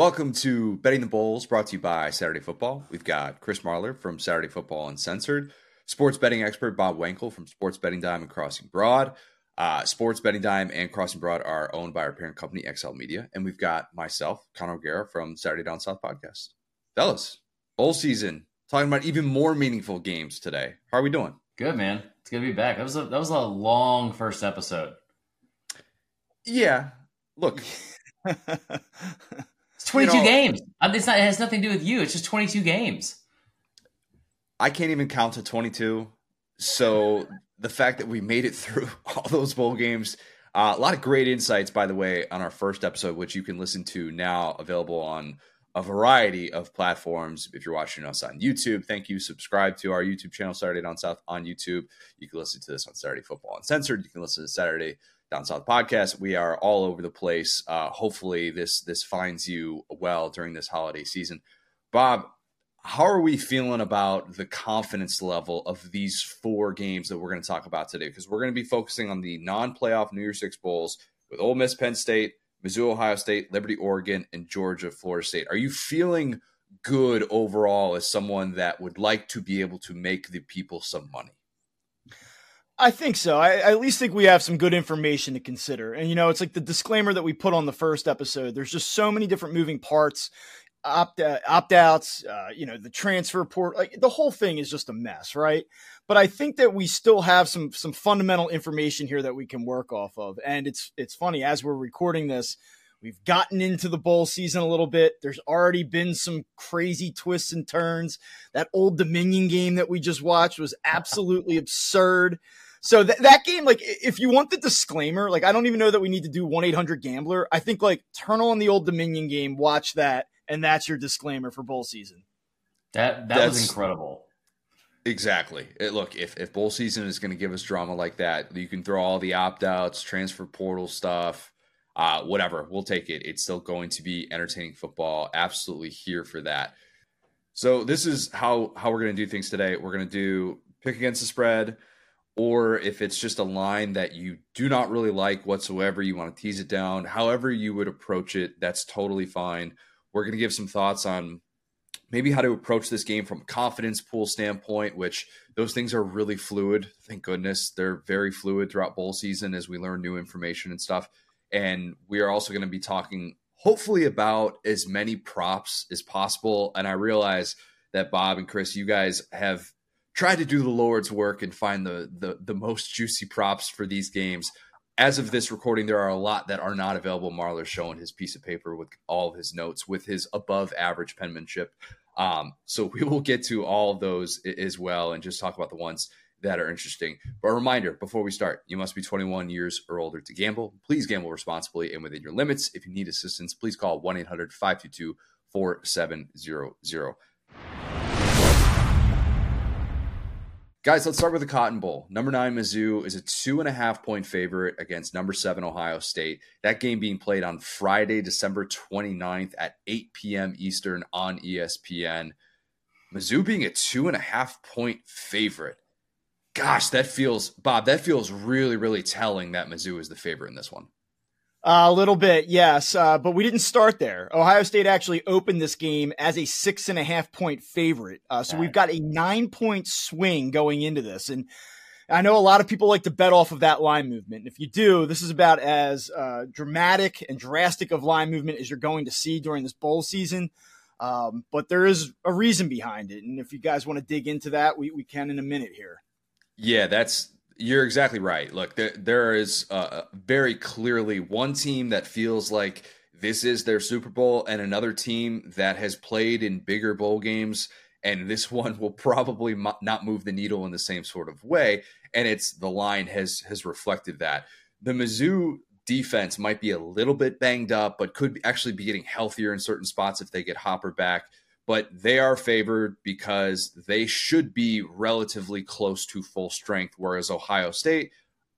Welcome to Betting the Bowls, brought to you by Saturday Football. We've got Chris Marlar from Saturday Football Uncensored, sports betting expert Bob Wankel from Sports Betting Dime and Crossing Broad. Uh, sports Betting Dime and Crossing Broad are owned by our parent company, XL Media. And we've got myself, Connor O'Gara from Saturday Down South Podcast. Fellas, bowl season, talking about even more meaningful games today. How are we doing? Good, man. It's good to be back. That was a, that was a long first episode. Yeah. Look. It's 22 you know, games. It's not, it has nothing to do with you. It's just 22 games. I can't even count to 22. So the fact that we made it through all those bowl games, uh, a lot of great insights, by the way, on our first episode, which you can listen to now, available on a variety of platforms. If you're watching us on YouTube, thank you. Subscribe to our YouTube channel, Saturday Down South on YouTube. You can listen to this on Saturday Football Uncensored. You can listen to Saturday down south podcast. We are all over the place. Uh, hopefully this this finds you well during this holiday season. Bob how are we feeling about the confidence level of these four games that we're going to talk about today? Because we're going to be focusing on the non-playoff new year's six bowls with Ole miss penn state mizzou ohio state liberty oregon and georgia florida state. Are you feeling good overall as someone that would like to be able to make the people some money I think so. I, I, at least think we have some good information to consider. And, you know, it's like the disclaimer that we put on the first episode. There's just so many different moving parts, opt, uh, opt outs, uh, you know, the transfer port, like the whole thing is just a mess, right? But I think that we still have some, some fundamental information here that we can work off of. And it's, it's funny as we're recording this, We've gotten into the bowl season a little bit. There's already been some crazy twists and turns. That old Dominion game that we just watched was absolutely absurd. So th- that game, like, if you want the disclaimer, like, I don't even know that we need to do 1 800 Gambler. I think, like, turn on the old Dominion game, watch that, and that's your disclaimer for bowl season. That that that's, was incredible. Exactly. It, look, if, if bowl season is going to give us drama like that, you can throw all the opt outs, transfer portal stuff, uh, whatever. We'll take it. It's still going to be entertaining football. Absolutely here for that. So this is how how we're going to do things today. We're going to do pick against the spread or if it's just a line that you do not really like whatsoever, you want to tease it down, however you would approach it, that's totally fine. We're going to give some thoughts on maybe how to approach this game from a confidence pool standpoint, which those things are really fluid. Thank goodness they're very fluid throughout bowl season as we learn new information and stuff. And we are also going to be talking hopefully about as many props as possible. And I realize that Bob and Chris, you guys have try to do the Lord's work and find the, the the most juicy props for these games. As of this recording, there are a lot that are not available. Marlar's showing his piece of paper with all of his notes with his above average penmanship. Um, so we will get to all of those as well and just talk about the ones that are interesting. But a reminder before we start, you must be 21 years or older to gamble. Please gamble responsibly and within your limits. If you need assistance, please call 1 800 522 4700. Guys, let's start with the Cotton Bowl. Number nine, Mizzou is a two and a half point favorite against number seven, Ohio State. That game being played on Friday, December 29th at 8 p.m. Eastern on ESPN. Mizzou being a two and a half point favorite. Gosh, that feels, Bob, that feels really, really telling that Mizzou is the favorite in this one. Uh, a little bit, yes. Uh, but we didn't start there. Ohio State actually opened this game as a six and a half point favorite. Uh, so right. we've got a nine point swing going into this. And I know a lot of people like to bet off of that line movement. And if you do, this is about as uh, dramatic and drastic of line movement as you're going to see during this bowl season. Um, but there is a reason behind it. And if you guys want to dig into that, we, we can in a minute here. Yeah, that's you're exactly right. Look, there, there is uh, very clearly one team that feels like this is their Super Bowl, and another team that has played in bigger bowl games, and this one will probably not move the needle in the same sort of way. And it's the line has has reflected that the Mizzou defense might be a little bit banged up, but could actually be getting healthier in certain spots if they get Hopper back but they are favored because they should be relatively close to full strength. Whereas Ohio State,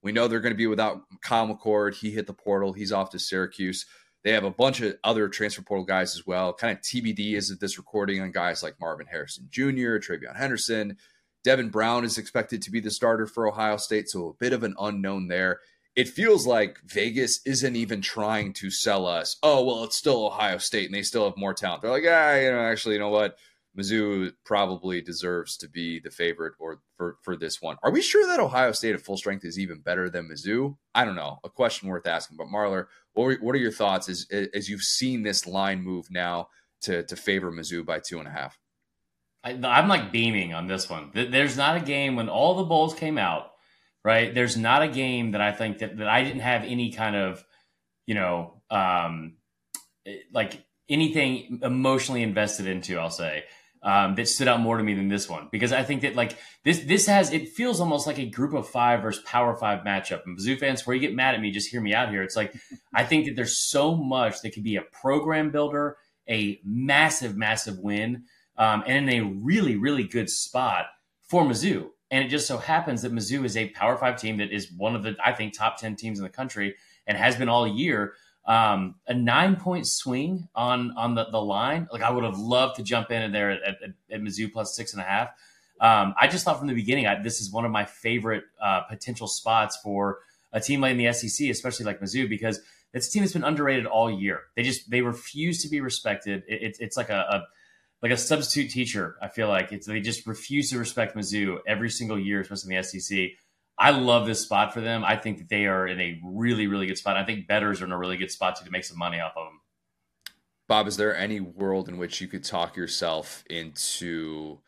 we know they're going to be without Kyle McCord. He hit the portal, he's off to Syracuse. They have a bunch of other transfer portal guys as well. Kind of TBD is this recording on guys like Marvin Harrison Jr., TreVeyon Henderson. Devin Brown is expected to be the starter for Ohio State, so a bit of an unknown there. It feels like Vegas isn't even trying to sell us. Oh well, it's still Ohio State, and they still have more talent. They're like, ah, you know, actually, you know what? Mizzou probably deserves to be the favorite or for for this one. Are we sure that Ohio State at full strength is even better than Mizzou? I don't know. A question worth asking. But Marlar, what, what are your thoughts as as you've seen this line move now to to favor Mizzou by two and a half? I, am like beaming on this one. There's not a game when all the bowls came out right? There's not a game that I think that, that I didn't have any kind of, you know, um, like anything emotionally invested into, I'll say, um, that stood out more to me than this one because I think that like this this has it feels almost like a group of five versus power five matchup. And Mizzou fans, where you get mad at me, just hear me out here. It's like I think that there's so much that could be a program builder, a massive, massive win, um, and in a really, really good spot for Mizzou. And it just so happens that Mizzou is a Power Five team that is one of the, I think, top 10 teams in the country and has been all year. Um, a nine point swing on on the, the line. Like I would have loved to jump in there at, at, at Mizzou plus six and a half. Um, I just thought from the beginning, I, this is one of my favorite uh, potential spots for a team like in the SEC, especially like Mizzou, because it's a team that's been underrated all year. They just they refuse to be respected. It, it, it's like a, a like a substitute teacher. I feel like it's they just refuse to respect Mizzou every single year, especially in the SEC. I love this spot for them. I think that they are in a really, really good spot. I think betters are in a really good spot to, to make some money off of them. Bob, is there any world in which you could talk yourself into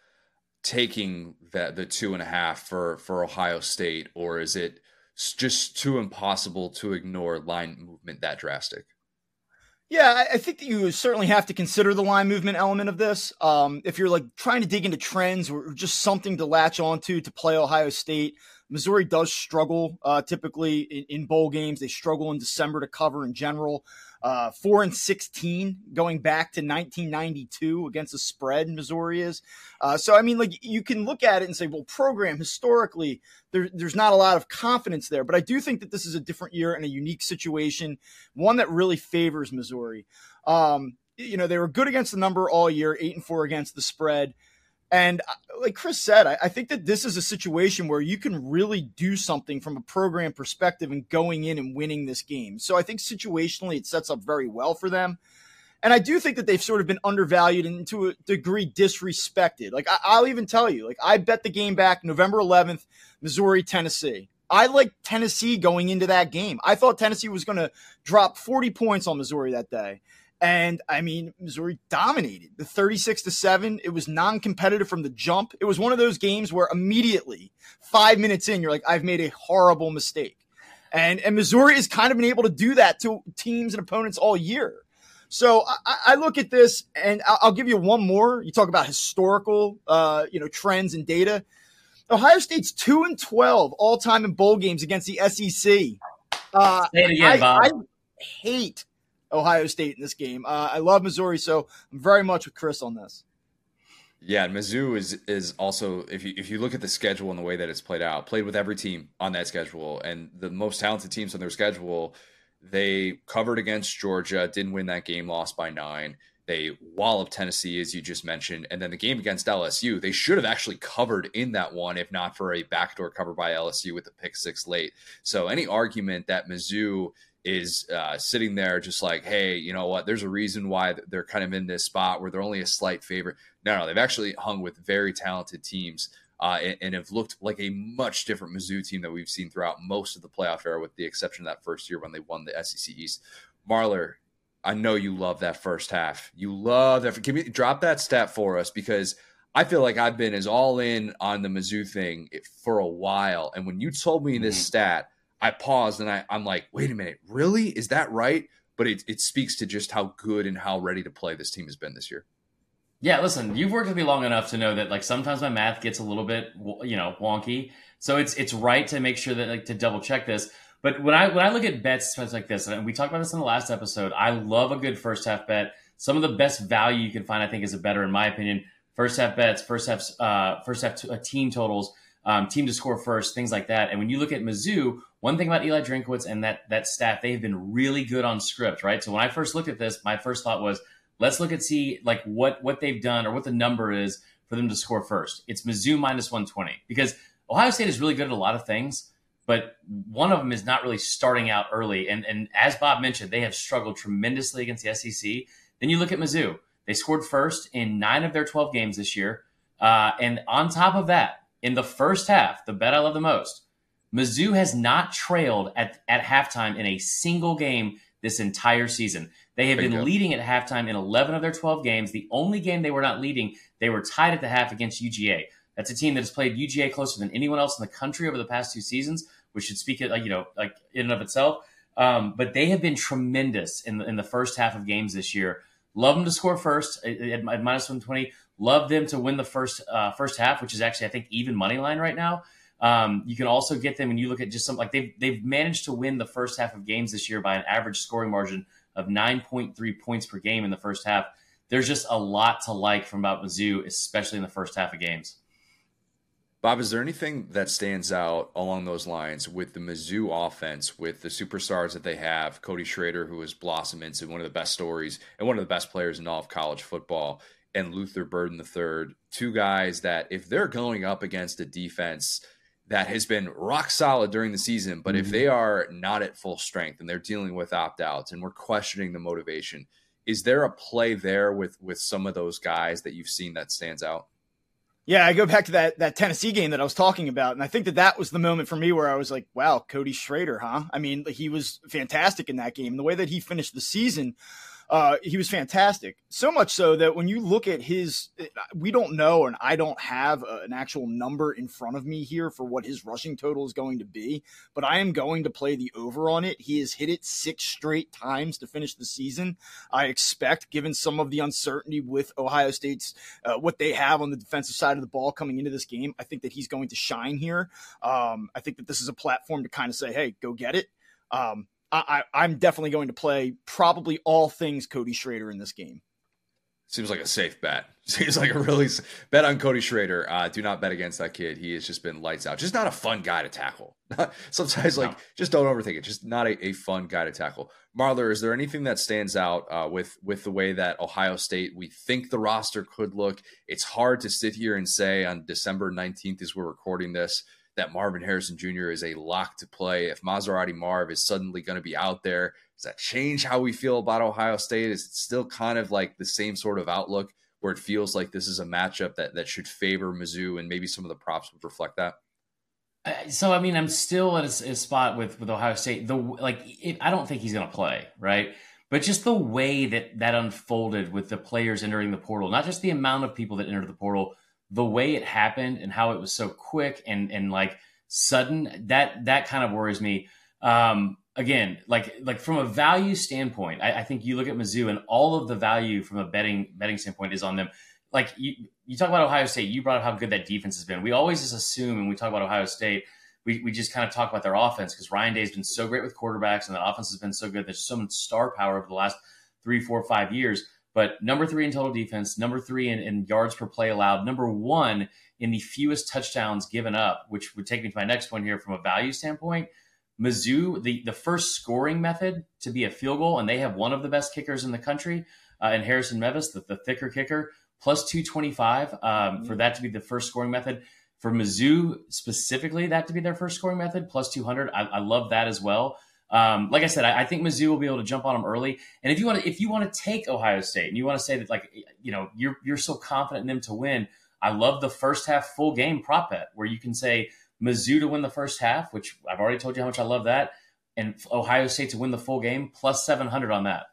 taking that the two and a half for for Ohio State, or is it just too impossible to ignore line movement that drastic? Yeah, I think that you certainly have to consider the line movement element of this. Um, if you're like trying to dig into trends or just something to latch onto to play Ohio State, Missouri does struggle uh, typically in, in, bowl games. They struggle in December to cover in general. Uh, four and sixteen going back to 1992 against the spread. Missouri is uh, so. I mean, like you can look at it and say, well, program historically, there, there's not a lot of confidence there. But I do think that this is a different year and a unique situation, one that really favors Missouri. Um, you know, they were good against the number all year, eight and four against the spread. And uh, like Chris said, I, I, think that this is a situation where you can really do something from a program perspective and going in and winning this game. So I think situationally it sets up very well for them. And I do think that they've sort of been undervalued and to a degree disrespected. Like I, will even tell you, like I bet the game back November 11th, Missouri, Tennessee. I like Tennessee going into that game. I thought Tennessee was going to drop 40 points on Missouri that day. And I mean, Missouri dominated the 36 to 7. It was non competitive from the jump. It was one of those games where immediately, five minutes in, you're like, I've made a horrible mistake. And, and Missouri has kind of been able to do that to teams and opponents all year. So I, I look at this, and I'll, I'll, give you one more. You talk about historical, uh, you know, trends and data. Ohio State's two and twelve all time in bowl games against the SEC. Uh, Say it again, I, Bob. I hate Ohio State in this game. Uh, I love Missouri, so I'm very much with Chris on this. Yeah, Mizzou is is also if you if you look at the schedule and the way that it's played out, played with every team on that schedule, and the most talented teams on their schedule, they covered against Georgia, didn't win that game, lost by nine. They walloped Tennessee, as you just mentioned, and then the game against LSU, they should have actually covered in that one, if not for a backdoor cover by LSU with the pick six late. So any argument that Mizzou is uh, sitting there just like, hey, you know what? There's a reason why they're kind of in this spot where they're only a slight favorite. No, no, they've actually hung with very talented teams uh, and, and, have looked like a much different Mizzou team that we've seen throughout most of the playoff era, with the exception of that first year when they won the SEC East. Marlar, I know you love that first half. You love that. Can you drop that stat for us because I feel like I've been as all in on the Mizzou thing for a while, and when you told me this mm-hmm. stat. I paused and I, I'm like, wait a minute, really? Is that right? But it, it speaks to just how good and how ready to play this team has been this year. Yeah, listen, you've worked with me long enough to know that like sometimes my math gets a little bit you know wonky. So it's it's right to make sure that like to double check this. But when I when I look at bets like this, and we talked about this in the last episode, I love a good first half bet. Some of the best value you can find, I think, is a better in my opinion. First half bets, first half uh, first half t- uh, team totals, um, team to score first, things like that. And when you look at Mizzou, one thing about Eli Drinkwitz and that that staff, they've been really good on script, right? So when I first looked at this, my first thought was, let's look at see like what what they've done or what the number is for them to score first. It's Mizzou minus 120 because Ohio State is really good at a lot of things, but one of them is not really starting out early. And and as Bob mentioned, they have struggled tremendously against the SEC. Then you look at Mizzou; they scored first in nine of their twelve games this year, uh, and on top of that, in the first half, the bet I love the most, Mizzou has not trailed at at halftime in a single game this entire season. They have been leading at halftime in 11 of their 12 games. The only game they were not leading, they were tied at the half against UGA. That's a team that has played UGA closer than anyone else in the country over the past two seasons, which should speak, like you know, like in and of itself. Um, but they have been tremendous in the, in the first half of games this year. Love them to score first at, at minus 120. Love them to win the first uh, first half, which is actually I think even money line right now. Um, you can also get them when you look at just some like they've they've managed to win the first half of games this year by an average scoring margin of 9.3 points per game in the first half. There's just a lot to like from about Mizzou, especially in the first half of games. Bob, is there anything that stands out along those lines with the Mizzou offense, with the superstars that they have? Cody Schrader, who has blossomed into one of the best stories and one of the best players in all of college football, and Luther Burden III, two guys that, if they're going up against a defense that has been rock solid during the season, but mm-hmm. if they are not at full strength and they're dealing with opt outs and we're questioning the motivation, is there a play there with with some of those guys that you've seen that stands out? Yeah, I go back to that that Tennessee game that I was talking about, and I think that that was the moment for me where I was like, "Wow, Cody Schrader, huh?" I mean, he was fantastic in that game. The way that he finished the season uh, he was fantastic. So much so that when you look at his, we don't know, and I don't have a, an actual number in front of me here for what his rushing total is going to be, but I am going to play the over on it. He has hit it six straight times to finish the season. I expect, given some of the uncertainty with Ohio State's, uh, what they have on the defensive side of the ball coming into this game, I think that he's going to shine here. Um, I think that this is a platform to kind of say, hey, go get it. Um, I, I'm definitely going to play probably all things Cody Schrader in this game. Seems like a safe bet. Seems like a really bet on Cody Schrader. Uh, do not bet against that kid. He has just been lights out. Just not a fun guy to tackle. Sometimes, like, no. just don't overthink it. Just not a, a, fun guy to tackle. Marlar, is there anything that stands out uh, with with the way that Ohio State we think the roster could look? It's hard to sit here and say on December nineteenth as we're recording this that Marvin Harrison Jr. is a lock to play. If Maserati Marv is suddenly going to be out there, does that change how we feel about Ohio State? Is it still kind of like the same sort of outlook where it feels like this is a matchup that, that should favor Mizzou and maybe some of the props would reflect that? Uh, so I mean, I'm still at a, a spot with with Ohio State. The like, it, I don't think he's going to play, right? But just the way that that unfolded with the players entering the portal, not just the amount of people that entered the portal, the way it happened and how it was so quick and and like sudden that that kind of worries me. Um again like like from a value standpoint I, I, think you look at mizzou and all of the value from a betting betting standpoint is on them. Like you you talk about ohio state you brought up how good that defense has been. We always just assume when we talk about ohio state we, we just kind of talk about their offense because ryan day's been so great with quarterbacks and the offense has been so good. There's so much star power over the last three four five years but number three in total defense, number three in, in, yards per play allowed, number one in the fewest touchdowns given up, which would take me to my next point here from a value standpoint. Mizzou, the, the first scoring method to be a field goal, and they have one of the best kickers in the country, uh, and Harrison Mevis, the, the thicker kicker, plus 225 um, mm-hmm. for that to be the first scoring method. For Mizzou specifically, that to be their first scoring method, plus 200. I, I love that as well. Um, like I said, I, I, think Mizzou will be able to jump on them early. And if you want to, if you want to take Ohio State and you want to say that, like, you know, you're you're so confident in them to win, I love the first half full game prop bet where you can say Mizzou to win the first half, which I've already told you how much I love that, and Ohio State to win the full game plus seven hundred on that.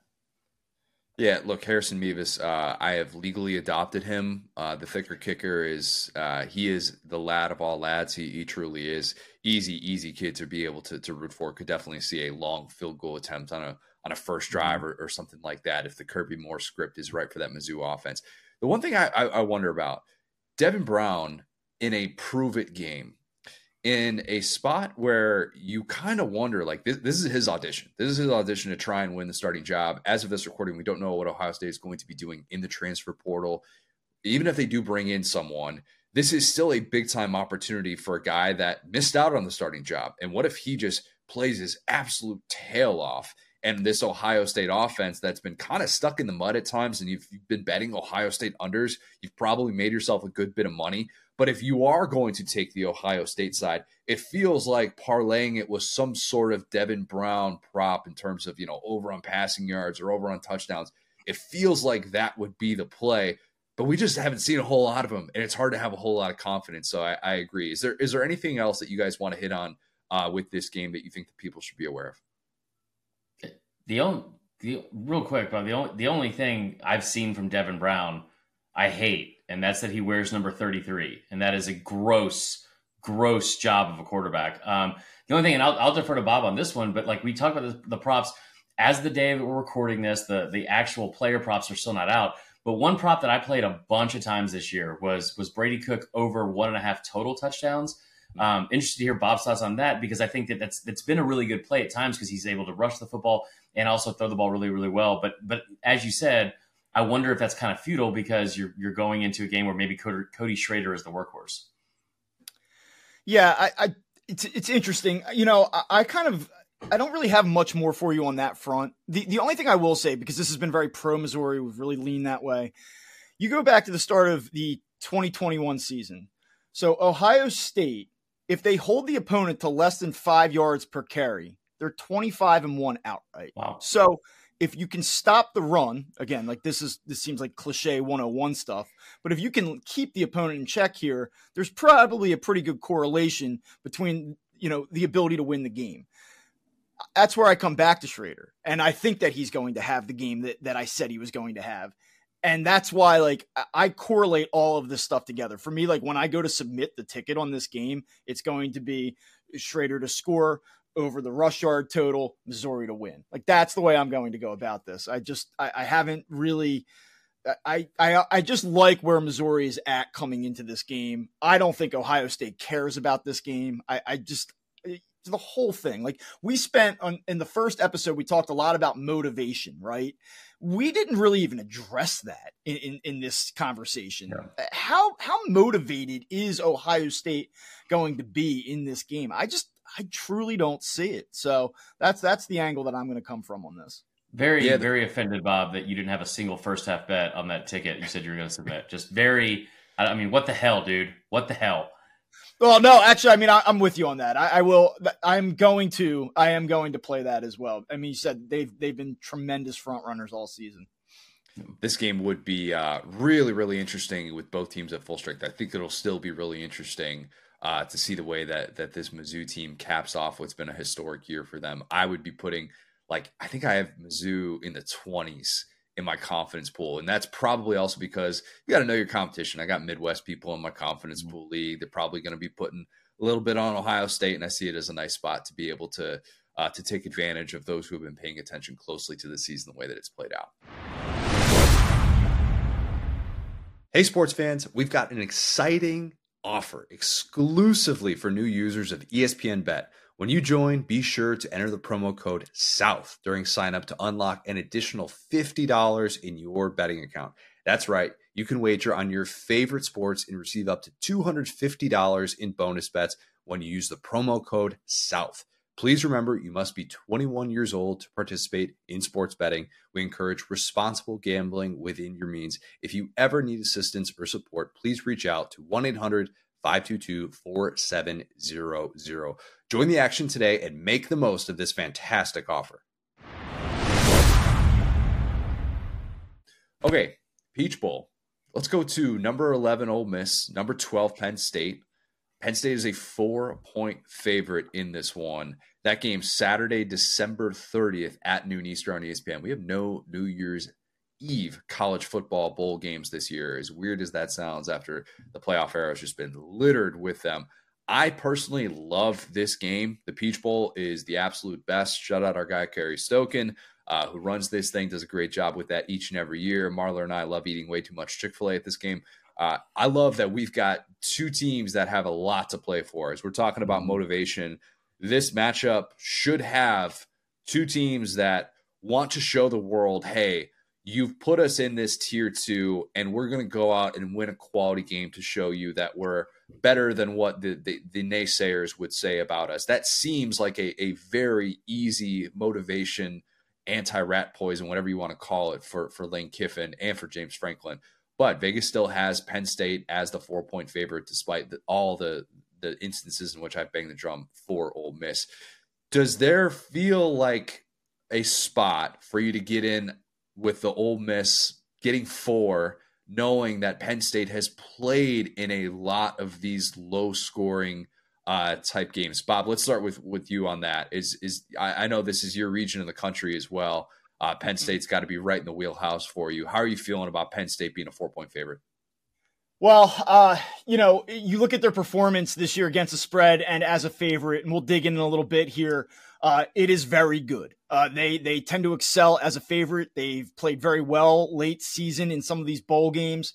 Yeah, look, Harrison Mevis, uh, I have legally adopted him. Uh, the thicker kicker is uh, he is the lad of all lads. He, he truly is easy, easy kid to be able to, to root for. Could definitely see a long field goal attempt on a on a first mm-hmm. drive or, or something like that if the Kirby Moore script is right for that Mizzou offense. The one thing I, I, I wonder about Devin Brown in a prove it game in a spot where you kind of wonder like this, this is his audition. This is his audition to try and win the starting job. As of this recording, we don't know what Ohio State is going to be doing in the transfer portal. Even if they do bring in someone, this is still a big time opportunity for a guy that missed out on the starting job. And what if he just plays his absolute tail off? And this Ohio State offense that's been kind of stuck in the mud at times, and you've, you've been betting Ohio State unders, you've probably made yourself a good bit of money But if you are going to take the Ohio State side, it feels like parlaying it with some sort of Devin Brown prop in terms of, you know, over on passing yards or over on touchdowns. It feels like that would be the play, but we just haven't seen a whole lot of them, and it's hard to have a whole lot of confidence. So I, I agree. Is there is there anything else that you guys want to hit on uh, with this game that you think that people should be aware of? The only the real quick, but the only the only thing I've seen from Devin Brown I hate, and that's that he wears number 33. And that is a gross, gross job of a quarterback. Um, the only thing, and I'll, I'll, defer to Bob on this one, but like we talked about the, the props as the day that we're recording this, the, the actual player props are still not out. But one prop that I played a bunch of times this year was was Brady Cook over one and a half total touchdowns. Um, interested to hear Bob's thoughts on that because I think that that's that's been a really good play at times because he's able to rush the football and also throw the ball really really well. But but as you said, I wonder if that's kind of futile because you're you're going into a game where maybe Cody, Cody Schrader is the workhorse. Yeah, I, I it's it's interesting. You know, I, I, kind of I don't really have much more for you on that front. The the only thing I will say because this has been very pro Missouri, we've really leaned that way. You go back to the start of the 2021 season. So Ohio State, if they hold the opponent to less than five yards per carry, they're 25 and one outright. Wow. So if you can stop the run again like this is this seems like cliche 101 stuff but if you can keep the opponent in check here there's probably a pretty good correlation between you know the ability to win the game. That's where i come back to schrader and i think that he's going to have the game that, that i said he was going to have and that's why like i correlate all of this stuff together. For me like when i go to submit the ticket on this game it's going to be schrader to score over the rush yard total, Missouri to win. Like that's the way I'm going to go about this. I just I, I haven't really I, I I just like where Missouri is at coming into this game. I don't think Ohio State cares about this game. I, I just the whole thing. Like we spent on in the first episode, we talked a lot about motivation, right? We didn't really even address that in, in, in this conversation. Yeah. How how motivated is Ohio State going to be in this game? I just I truly don't see it. So that's that's the angle that I'm going to come from on this. Very yeah, very offended, Bob, that you didn't have a single first half bet on that ticket. You said you were going to submit. Just very. I mean, what the hell, dude? What the hell? Well, no, actually, I mean, I, am with you on that. I, I, will. I'm going to. I am going to play that as well. I mean, you said they've they've been tremendous front runners all season. This game would be uh, really, really interesting with both teams at full strength. I think it'll still be really interesting uh, to see the way that that this Mizzou team caps off what's been a historic year for them. I would be putting like I think I have Mizzou in the twenties in my confidence pool, and that's probably also because you got to know your competition. I got Midwest people in my confidence mm-hmm. pool league. They're probably going to be putting a little bit on Ohio State, and I see it as a nice spot to be able to uh, to take advantage of those who have been paying attention closely to the season, the way that it's played out. Hey, sports fans, we've got an exciting offer exclusively for new users of ESPN Bet. When you join, be sure to enter the promo code SOUTH during sign up to unlock an additional $50 in your betting account. That's right, you can wager on your favorite sports and receive up to $250 in bonus bets when you use the promo code SOUTH. Please remember you must be 21 years old to participate in sports betting. We encourage responsible gambling within your means. If you ever need assistance or support, please reach out to 1 800 522 4700. Join the action today and make the most of this fantastic offer. Okay, Peach Bowl. Let's go to number 11 Ole Miss, number 12 Penn State. Penn State is a four point favorite in this one. That game Saturday, December 30th at noon Eastern on ESPN. We have no New Year's Eve college football bowl games this year. As weird as that sounds, after the playoff era has just been littered with them. I personally love this game. The Peach Bowl is the absolute best. Shout out our guy Gary Stokan, uh, who runs this thing, does a great job with that each and every year. Marlar and I love eating way too much Chick Fil A at this game. Uh, I love that we've got two teams that have a lot to play for. As we're talking about mm-hmm. motivation, this matchup should have two teams that want to show the world, hey, you've put us in this tier two, and we're going to go out and win a quality game to show you that we're better than what the, the, the naysayers would say about us. That seems like a, a very easy motivation, anti rat poison, whatever you want to call it, for, for Lane Kiffin and for James Franklin. But Vegas still has Penn State as the four point favorite, despite the, all the the instances in which I banged the drum for Ole Miss. Does there feel like a spot for you to get in with the Ole Miss getting four, knowing that Penn State has played in a lot of these low scoring uh, type games? Bob, let's start with with you on that. Is is I, I know this is your region of the country as well. Uh, Penn mm-hmm. State's got to be right in the wheelhouse for you. How are you feeling about Penn State being a four point favorite? Well, uh, you know, you look at their performance this year against the spread and as a favorite, and we'll dig in a little bit here. Uh, it is very good. Uh, they they tend to excel as a favorite. They've played very well late season in some of these bowl games.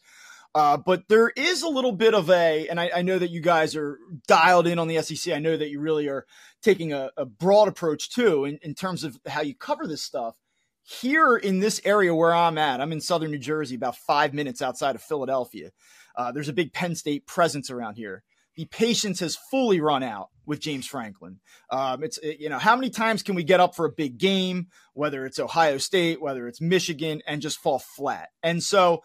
Uh, but there is a little bit of a, and I, I, know that you guys are dialed in on the SEC. I know that you really are taking a, a broad approach too in, in terms of how you cover this stuff here in this area where I'm at, I'm in southern New Jersey, about five minutes outside of Philadelphia. Uh, there's a big Penn State presence around here. The patience has fully run out with James Franklin. Um, it's it, you know how many times can we get up for a big game, whether it's Ohio State, whether it's Michigan, and just fall flat? And so,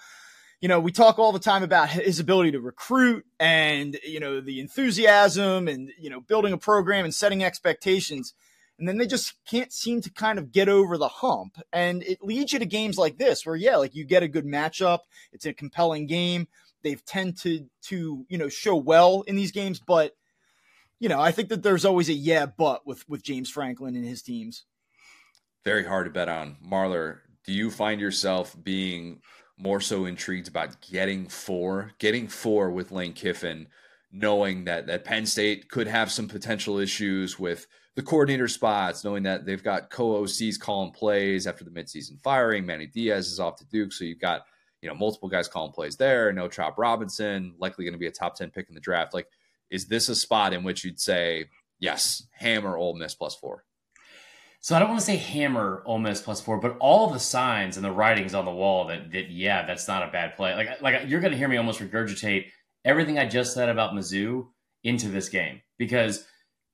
you know, we talk all the time about his ability to recruit and you know the enthusiasm and you know building a program and setting expectations and then they just can't seem to kind of get over the hump. And it leads you to games like this, where yeah, like you get a good matchup, it's a compelling game. They've tended to you know show well in these games, but you know I think that there's always a yeah but with with James Franklin and his teams. Very hard to bet on, Marlar. Do you find yourself being more so intrigued about getting four, getting four with Lane Kiffin, knowing that that Penn State could have some potential issues with the coordinator spots, knowing that they've got co-OCs calling plays after the midseason firing. Manny Diaz is off to Duke, so you've got you know multiple guys calling plays there. No Chop Robinson, likely going to be a top ten pick in the draft. Like, is this a spot in which you'd say yes, hammer Ole Miss plus four? So I don't want to say hammer Ole Miss plus four, but all the signs and the writings on the wall that that yeah, that's not a bad play. Like like you're going to hear me almost regurgitate everything I just said about Mizzou into this game because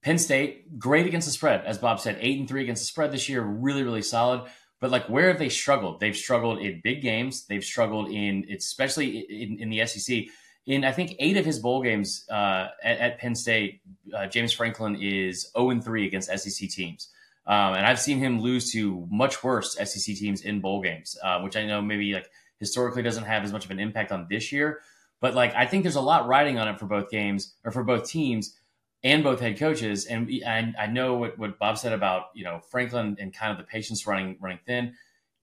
Penn State, great against the spread, as Bob said, eight and three against the spread this year, really, really solid. But like, where have they struggled? They've struggled in big games. They've struggled in, especially in, in the SEC. In I think eight of his bowl games uh, at, at, Penn State, uh, James Franklin is zero and three against SEC teams, um, and I've seen him lose to much worse SEC teams in bowl games, uh, which I know maybe like historically doesn't have as much of an impact on this year. But like, I think there's a lot riding on it for both games or for both teams and both head coaches. And, and I know what, what Bob said about, you know, Franklin and kind of the patience running, running thin.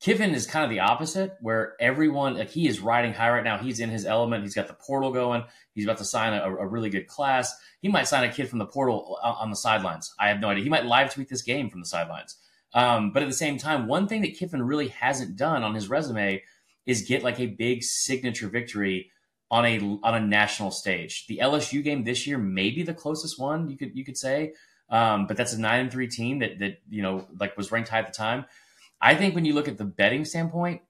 Kiffin is kind of the opposite, where everyone like he is riding high right now. He's in his element. He's got the portal going. He's about to sign a, a really good class. He might sign a kid from the portal on the sidelines. I have no idea. He might live tweet this game from the sidelines. Um, but at the same time, one thing that Kiffin really hasn't done on his resume is get like a big signature victory on a on a national stage. The LSU game this year may be the closest one you could you could say, um, but that's a nine and three team that that you know like was ranked high at the time. I think when you look at the betting standpoint,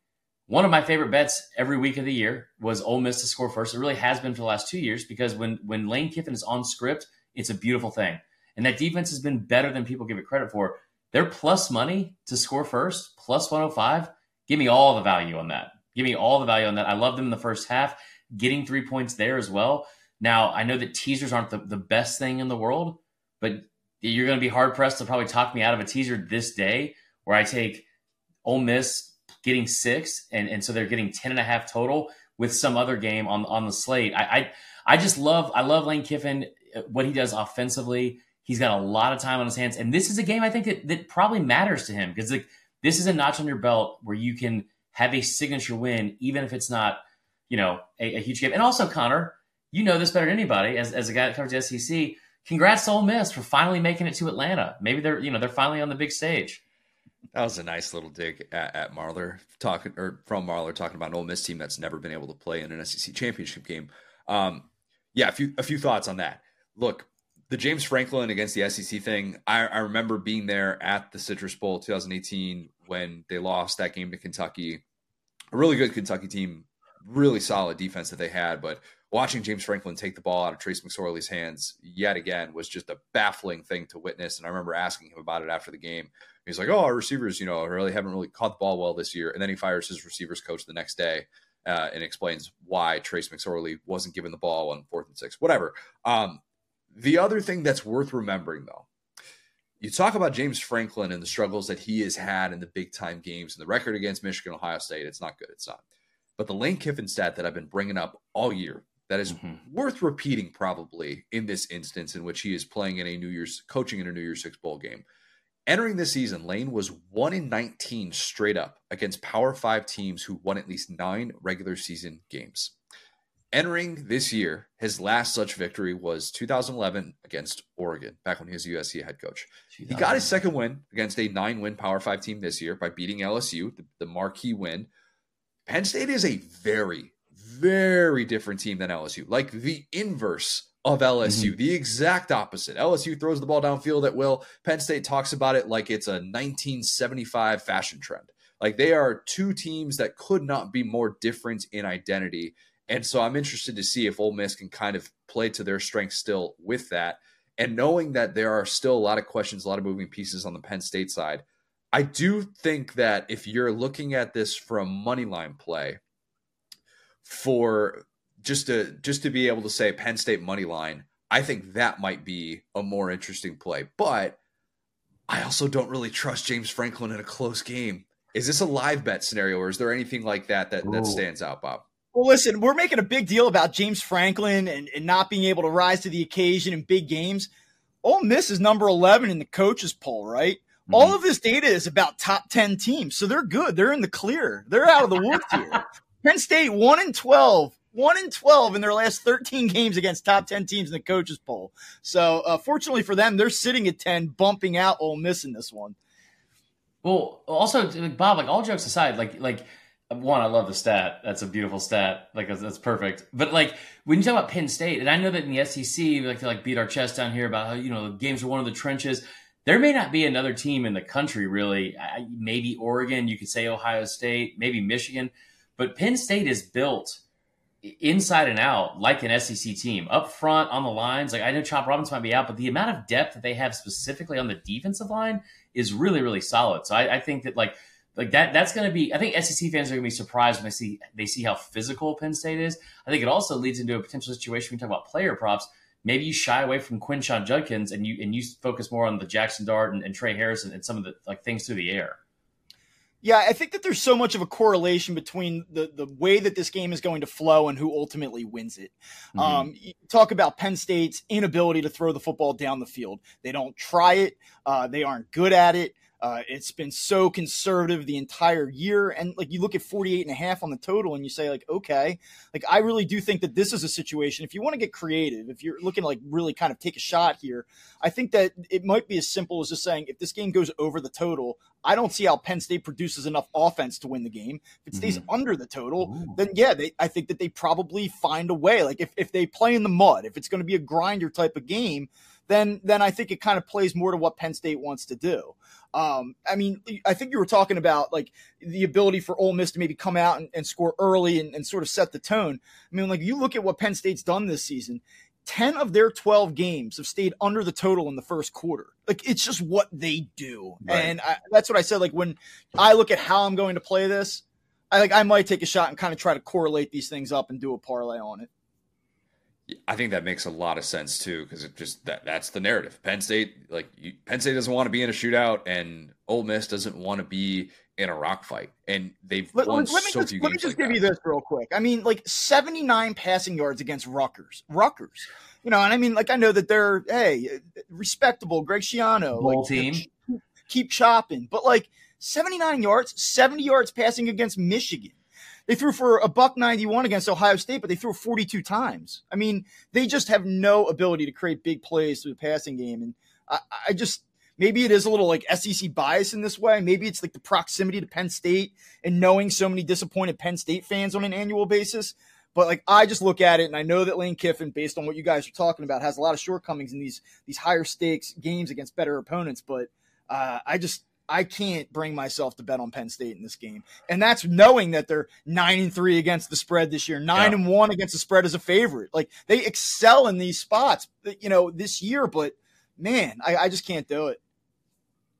one of my favorite bets every week of the year was Ole Miss to score first. It really has been for the last two years because when when Lane Kiffin is on script, it's a beautiful thing, and that defense has been better than people give it credit for. They're plus money to score first, plus 105. Give me all the value on that. Give me all the value on that. I love them in the first half getting three points there as well. Now, I know that teasers aren't the, the best thing in the world, but you're going to be hard pressed to probably talk me out of a teaser this day where I take Ole Miss getting six, and, and so they're getting 10 and a half total with some other game on, on the slate. I, I, I just love, I love Lane Kiffin, uh, what he does offensively. He's got a lot of time on his hands. And this is a game I think that, that probably matters to him because like, this is a notch on your belt where you can have a signature win, even if it's not – you know, a, a, huge game. And also, Connor, you know this better than anybody as, as a guy that covers the SEC. Congrats to Ole Miss for finally making it to Atlanta. Maybe they're, you know, they're finally on the big stage. That was a nice little dig at, at Marlar talking or from Marlar talking about an Ole Miss team that's never been able to play in an SEC championship game. Um, yeah, a few a few thoughts on that. Look, the James Franklin against the SEC thing. I, I remember being there at the Citrus Bowl 2018 when they lost that game to Kentucky. A really good Kentucky team really solid defense that they had. But watching James Franklin take the ball out of Trace McSorley's hands yet again was just a baffling thing to witness. And I remember asking him about it after the game. He's like, "Oh, our receivers, you know, really haven't really caught the ball well this year." And then he fires his receivers coach the next day. uh, and explains why Trace McSorley wasn't given the ball on fourth and six, whatever. Um, the other thing that's worth remembering, though, you talk about James Franklin and the struggles that he has had in the big time games and the record against Michigan, Ohio State. It's not good. It's not. But the Lane Kiffin stat that I've been bringing up all year that is mm-hmm. worth repeating probably in this instance in which he is playing in a New Year's coaching in a New Year's Six bowl game. Entering this season, Lane was 1 in 19 straight up against Power 5 teams who won at least 9 regular season games. Entering this year, his last such victory was 2011 against Oregon, back when he was USC head coach. He got his second win against a nine win Power Five team this year by beating LSU, the, the marquee win. Penn State is a very, very different team than LSU, like the inverse of LSU, mm-hmm. the exact opposite. LSU throws the ball downfield at will. Penn State talks about it like it's a 1975 fashion trend. Like they are two teams that could not be more different in identity. And so I'm interested to see if Ole Miss can kind of play to their strengths still with that. And knowing that there are still a lot of questions, a lot of moving pieces on the Penn State side, I do think that if you're looking at this from money line play, for just to just to be able to say Penn State money line, I think that might be a more interesting play. But I also don't really trust James Franklin in a close game. Is this a live bet scenario, or is there anything like that that, that stands out, Bob? Well, listen, we're making a big deal about James Franklin and, and not being able to rise to the occasion in big games. Ole Miss is number 11 in the coaches poll, right? Mm-hmm. All of this data is about top 10 teams. So they're good. They're in the clear. They're out of the woods here. Penn State 1 and 12 one in 12 in their last 13 games against top 10 teams in the coaches poll. So, uh, fortunately for them, they're sitting at 10, bumping out Ole Miss in this one. Well, also, Bob, like all jokes aside, like, like, one, I love the stat. That's a beautiful stat. Like that's perfect. But like when you talk about Penn State, and I know that in the SEC, we like to like beat our chest down here about how you know the games are one of the trenches. There may not be another team in the country really. Maybe Oregon, you could say Ohio State, maybe Michigan, but Penn State is built inside and out like an SEC team. Up front on the lines, like I know Chop Robinson might be out, but the amount of depth that they have specifically on the defensive line is really, really solid. So I, I think that like like that that's going to be I think SEC fans are going to be surprised when they see they see how physical Penn State is. I think it also leads into a potential situation we talk about player props. Maybe you shy away from Quinshon Judkins and you and you focus more on the Jackson Dart and, and Tre Harrison and some of the like things through the air. Yeah, I think that there's so much of a correlation between the, the way that this game is going to flow and who ultimately wins it. Mm-hmm. Um, talk about Penn State's inability to throw the football down the field. They don't try it. Uh, they aren't good at it. Uh, it's been so conservative the entire year. And like you look at 48 and a half on the total and you say like, okay, like I really do think that this is a situation. If you want to get creative, if you're looking to like really kind of take a shot here, I think that it might be as simple as just saying, if this game goes over the total, I don't see how Penn State produces enough offense to win the game. If it stays mm-hmm. under the total, Ooh. then yeah, they, I think that they probably find a way. Like if, if they play in the mud, if it's going to be a grinder type of game, then then I think it kind of plays more to what Penn State wants to do. Um, I mean, I think you were talking about like the ability for Ole Miss to maybe come out and, and score early and, and, sort of set the tone. I mean, like you look at what Penn State's done this season. 10 of their 12 games have stayed under the total in the first quarter. Like it's just what they do. Right. And I, that's what I said. Like when I look at how I'm going to play this, I like I might take a shot and kind of try to correlate these things up and do a parlay on it. I think that makes a lot of sense too, because it just that that's the narrative. Penn State, like you, Penn State, doesn't want to be in a shootout, and Ole Miss doesn't want to be in a rock fight, and they've let, won let, let so just, few Let me just like give that. you this real quick. I mean, like seventy nine passing yards against Rutgers. Rutgers, you know, and I mean, like I know that they're hey respectable. Greg Schiano, like, team, keep chopping, but like seventy nine yards, seventy yards passing against Michigan. They threw for a buck 91 against Ohio State, but they threw 42 times. I mean, they just have no ability to create big plays through the passing game. And I, I just, maybe it is a little like SEC bias in this way. Maybe it's like the proximity to Penn State and knowing so many disappointed Penn State fans on an annual basis. But like I just look at it and I know that Lane Kiffin, based on what you guys are talking about, has a lot of shortcomings in these these higher stakes games against better opponents. But uh, I just I can't bring myself to bet on Penn State in this game. And that's knowing that they're nine and three against the spread this year, nine yeah. and one against the spread as a favorite. Like they excel in these spots, you know, this year, but man, I, I just can't do it.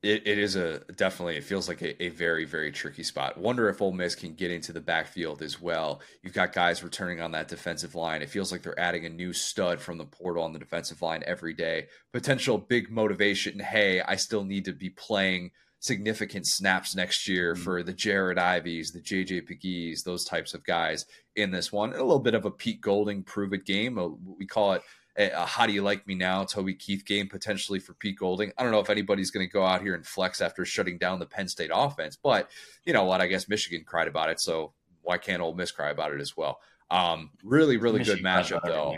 it, it is a definitely it feels like a, a, very very tricky spot wonder if Ole Miss can get into the backfield as well you've got guys returning on that defensive line it feels like they're adding a new stud from the portal on the defensive line every day potential big motivation hey I still need to be playing significant snaps next year mm-hmm. for the Jared Iveys the JJ McGee's those types of guys in this one a little bit of a Pete Golding prove it game we call it a how do you like me now Toby Keith game potentially for Pete Golding. I don't know if anybody's going to go out here and flex after shutting down the Penn State offense, but you know what? I guess Michigan cried about it, so why can't Ole Miss cry about it as well? Um, really, really Michigan good matchup though.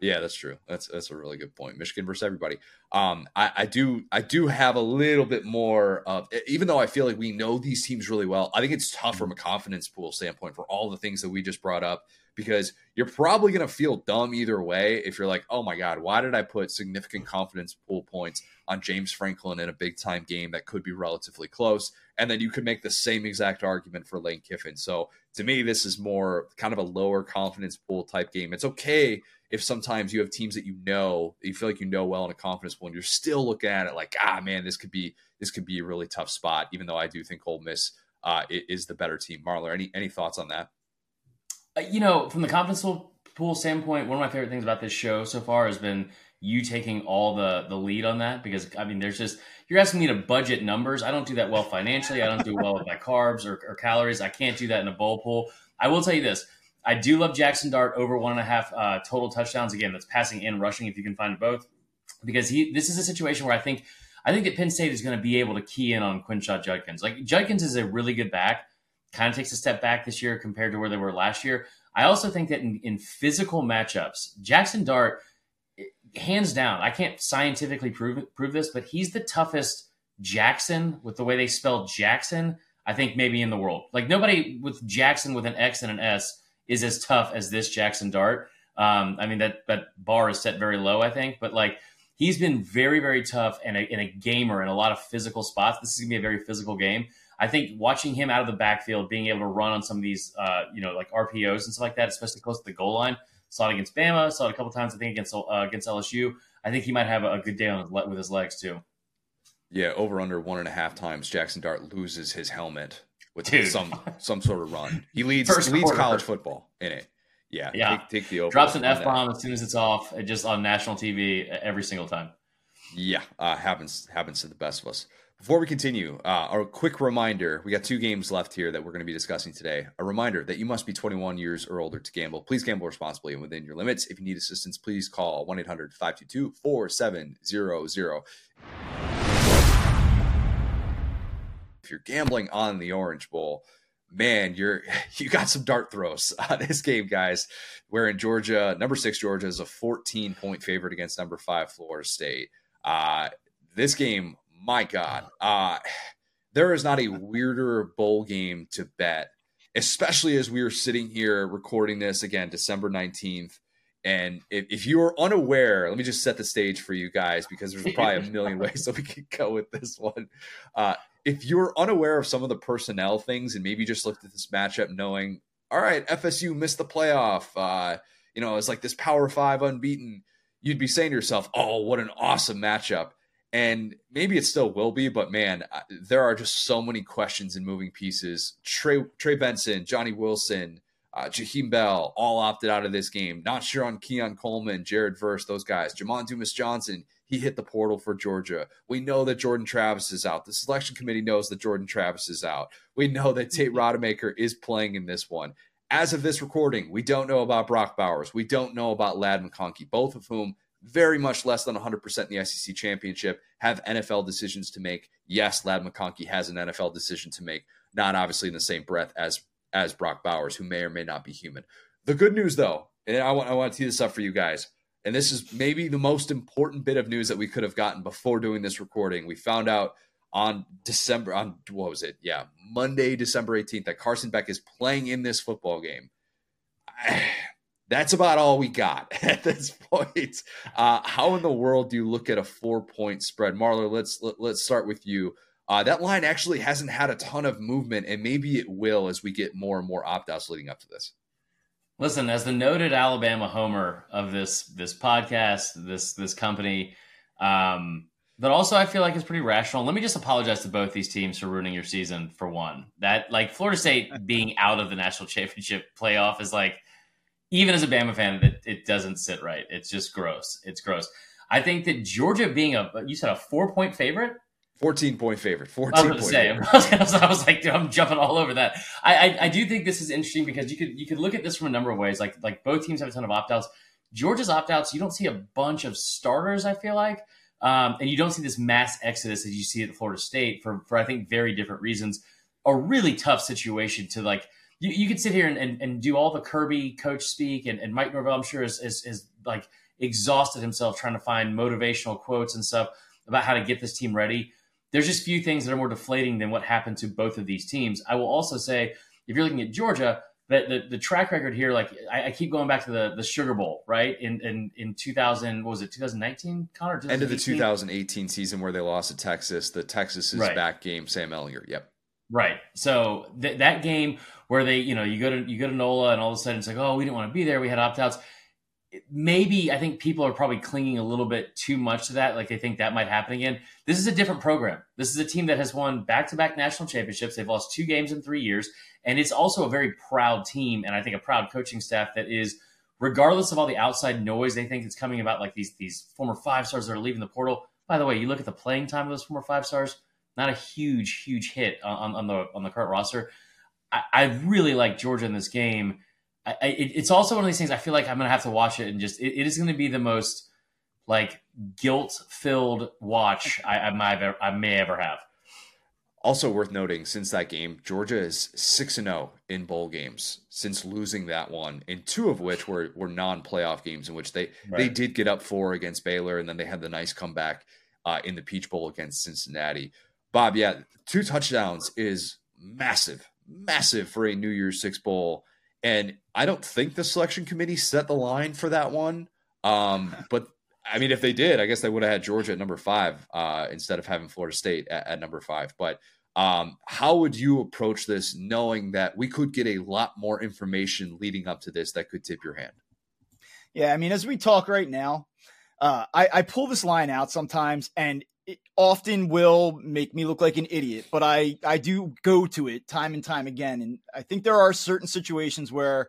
Yeah, that's true. That's that's a really good point. Michigan versus everybody. Um, I, I do I do have a little bit more of even though I feel like we know these teams really well. I think it's tough from a confidence pool standpoint for all the things that we just brought up because you're probably to feel dumb either way if you're like, oh my God, why did I put significant confidence pool points on James Franklin in a big time game that could be relatively close? And then you could make the same exact argument for Lane Kiffin. So to me, this is more kind of a lower confidence pool type game. It's okay if sometimes you have teams that you know, you feel like you know well in a confidence pool, and you're still looking at it like, ah, man, this could be this could be a really tough spot. Even though I do think Ole Miss uh, is the better team. Marlar, any any thoughts on that? Uh, you know, from the confidence pool standpoint, one of my favorite things about this show so far has been you taking all the the lead on that because I mean, there's just you're asking me to budget numbers. I don't do that well financially. I don't do well with my carbs or, or calories. I can't do that in a bowl pool. I will tell you this. I do love Jackson Dart over one and a half uh, total touchdowns. Again, that's passing and rushing if you can find both, because he this is a situation where I think I think that Penn State is going to be able to key in on Quinshon Judkins. Like Judkins is a really good back kind of takes a step back this year compared to where they were last year. I also think that in, in physical matchups, Jackson Dart, hands down, I can't scientifically prove prove this, but he's the toughest Jackson with the way they spell Jackson. I think maybe in the world, like nobody with Jackson with an X and an S is as tough as this Jackson Dart. Um, I mean that that bar is set very low, I think, but like he's been very very tough and a, and a gamer in a lot of physical spots. This is gonna be a very physical game. I think watching him out of the backfield, being able to run on some of these, uh, you know, like RPOs and stuff like that, especially close to the goal line. Saw it against Bama. Saw it a couple times. I think against uh, against LSU. I think he might have a, good day on with his legs too. Yeah, over under one and a half times. Jackson Dart loses his helmet with Dude. some some sort of run. He leads First leads quarter. college football in it. Yeah, yeah. Take, take the over. Drops an f bomb as soon as it's off, just on national TV every single time. Yeah, uh, happens happens to the best of us. Before we continue, uh, a quick reminder we got two games left here that we're going to be discussing today. A reminder that you must be 21 years or older to gamble. Please gamble responsibly and within your limits. If you need assistance, please call 1 800 522 4700. If you're gambling on the Orange Bowl, man, you're you got some dart throws on this game, guys. Where in Georgia, number six Georgia is a 14 point favorite against number five Florida State. Uh, this game my God, uh, there is not a weirder bowl game to bet, especially as we are sitting here recording this again, December 19th. And if, if you are unaware, let me just set the stage for you guys because there's probably a million ways that we could go with this one. Uh, if you're unaware of some of the personnel things and maybe just looked at this matchup knowing, all right, FSU missed the playoff, uh, you know, it's like this Power Five unbeaten, you'd be saying to yourself, oh, what an awesome matchup and maybe it still will be, but man, there are just so many questions and moving pieces. Trey, Trey Benson, Johnny Wilson, uh, Jaheim Bell, all opted out of this game. Not sure on Keon Coleman, Jared Verse, those guys. Jamon Dumas Johnson, he hit the portal for Georgia. We know that Jordan Travis is out. The selection committee knows that Jordan Travis is out. We know that Tate mm-hmm. Rodemaker is playing in this one. As of this recording, we don't know about Brock Bowers. We don't know about Ladd McConkey, both of whom very much less than 100% in the SEC championship, have NFL decisions to make. Yes, Ladd McConkey has an NFL decision to make, not obviously in the same breath as as Brock Bowers, who may or may not be human. The good news, though, and I want, I want to tee this up for you guys, and this is maybe the most important bit of news that we could have gotten before doing this recording. We found out on December, on what was it? Yeah, Monday, December 18th, that Carson Beck is playing in this football game. that's about all we got at this point. Uh, how in the world do you look at a four point spread, Marlar? Let's let, us let us start with you. Uh, that line actually hasn't had a ton of movement, and maybe it will as we get more and more opt outs leading up to this. Listen, as the noted Alabama homer of this this podcast, this this company, um, But also, I feel like it's pretty rational. Let me just apologize to both these teams for ruining your season. For one, that like Florida State being out of the national championship playoff is like, even as a Bama fan, it, it doesn't sit right. It's just gross. It's gross. I think that Georgia being a you said a four point favorite. 14 point favorite. 14 I was, say, I, was, I was like, dude, I'm jumping all over that. I, I, I do think this is interesting because you could you could look at this from a number of ways. Like like both teams have a ton of opt outs. Georgia's opt outs, you don't see a bunch of starters. I feel like um, and you don't see this mass exodus as you see at Florida State for, for I think, very different reasons. A really tough situation to like, you, you could sit here and, and, and, do all the Kirby coach speak, and, and Mike Norvell, I'm sure, is, is, is like exhausted himself trying to find motivational quotes and stuff about how to get this team ready. There's just few things that are more deflating than what happened to both of these teams. I will also say, if you're looking at Georgia, that the, the track record here, like I, I, keep going back to the the Sugar Bowl, right? In in in 2000, what was it 2019? Connor, end of the 2018 season where they lost to Texas. The Texas is right. back game. Sam Ehlinger, yep. Right. So th- that game where they, you know, you go to you go to NOLA and all of a sudden it's like, oh, we didn't want to be there. We had opt outs. Maybe I think people are probably clinging a little bit too much to that. Like they think that might happen again. This is a different program. This is a team that has won back to back national championships. They've lost two games in three years. And it's also a very proud team, and I think a proud coaching staff that is, regardless of all the outside noise they think is coming about, like these these former five stars that are leaving the portal. By the way, you look at the playing time of those former five stars, not a huge, huge hit on, on the on the current roster. I, I really like Georgia in this game. I, it, it's also one of these things. I feel like I'm going to have to watch it and just it, it is going to be the most like guilt filled watch I, I, might ever, I may ever have. Also worth noting, since that game, Georgia is six and zero oh in bowl games since losing that one, and two of which were were non playoff games in which they right. they did get up four against Baylor, and then they had the nice comeback uh, in the Peach Bowl against Cincinnati. Bob, yeah, two touchdowns is massive, massive for a New Year's Six bowl, and I don't think the selection committee set the line for that one. Um, but I mean, if they did, I guess they would have had Georgia at number five uh, instead of having Florida State at, at number five. But um, how would you approach this knowing that we could get a lot more information leading up to this that could tip your hand? Yeah, I mean, as we talk right now, uh, I, I pull this line out sometimes and it often will make me look like an idiot, but I, I do go to it time and time again. And I think there are certain situations where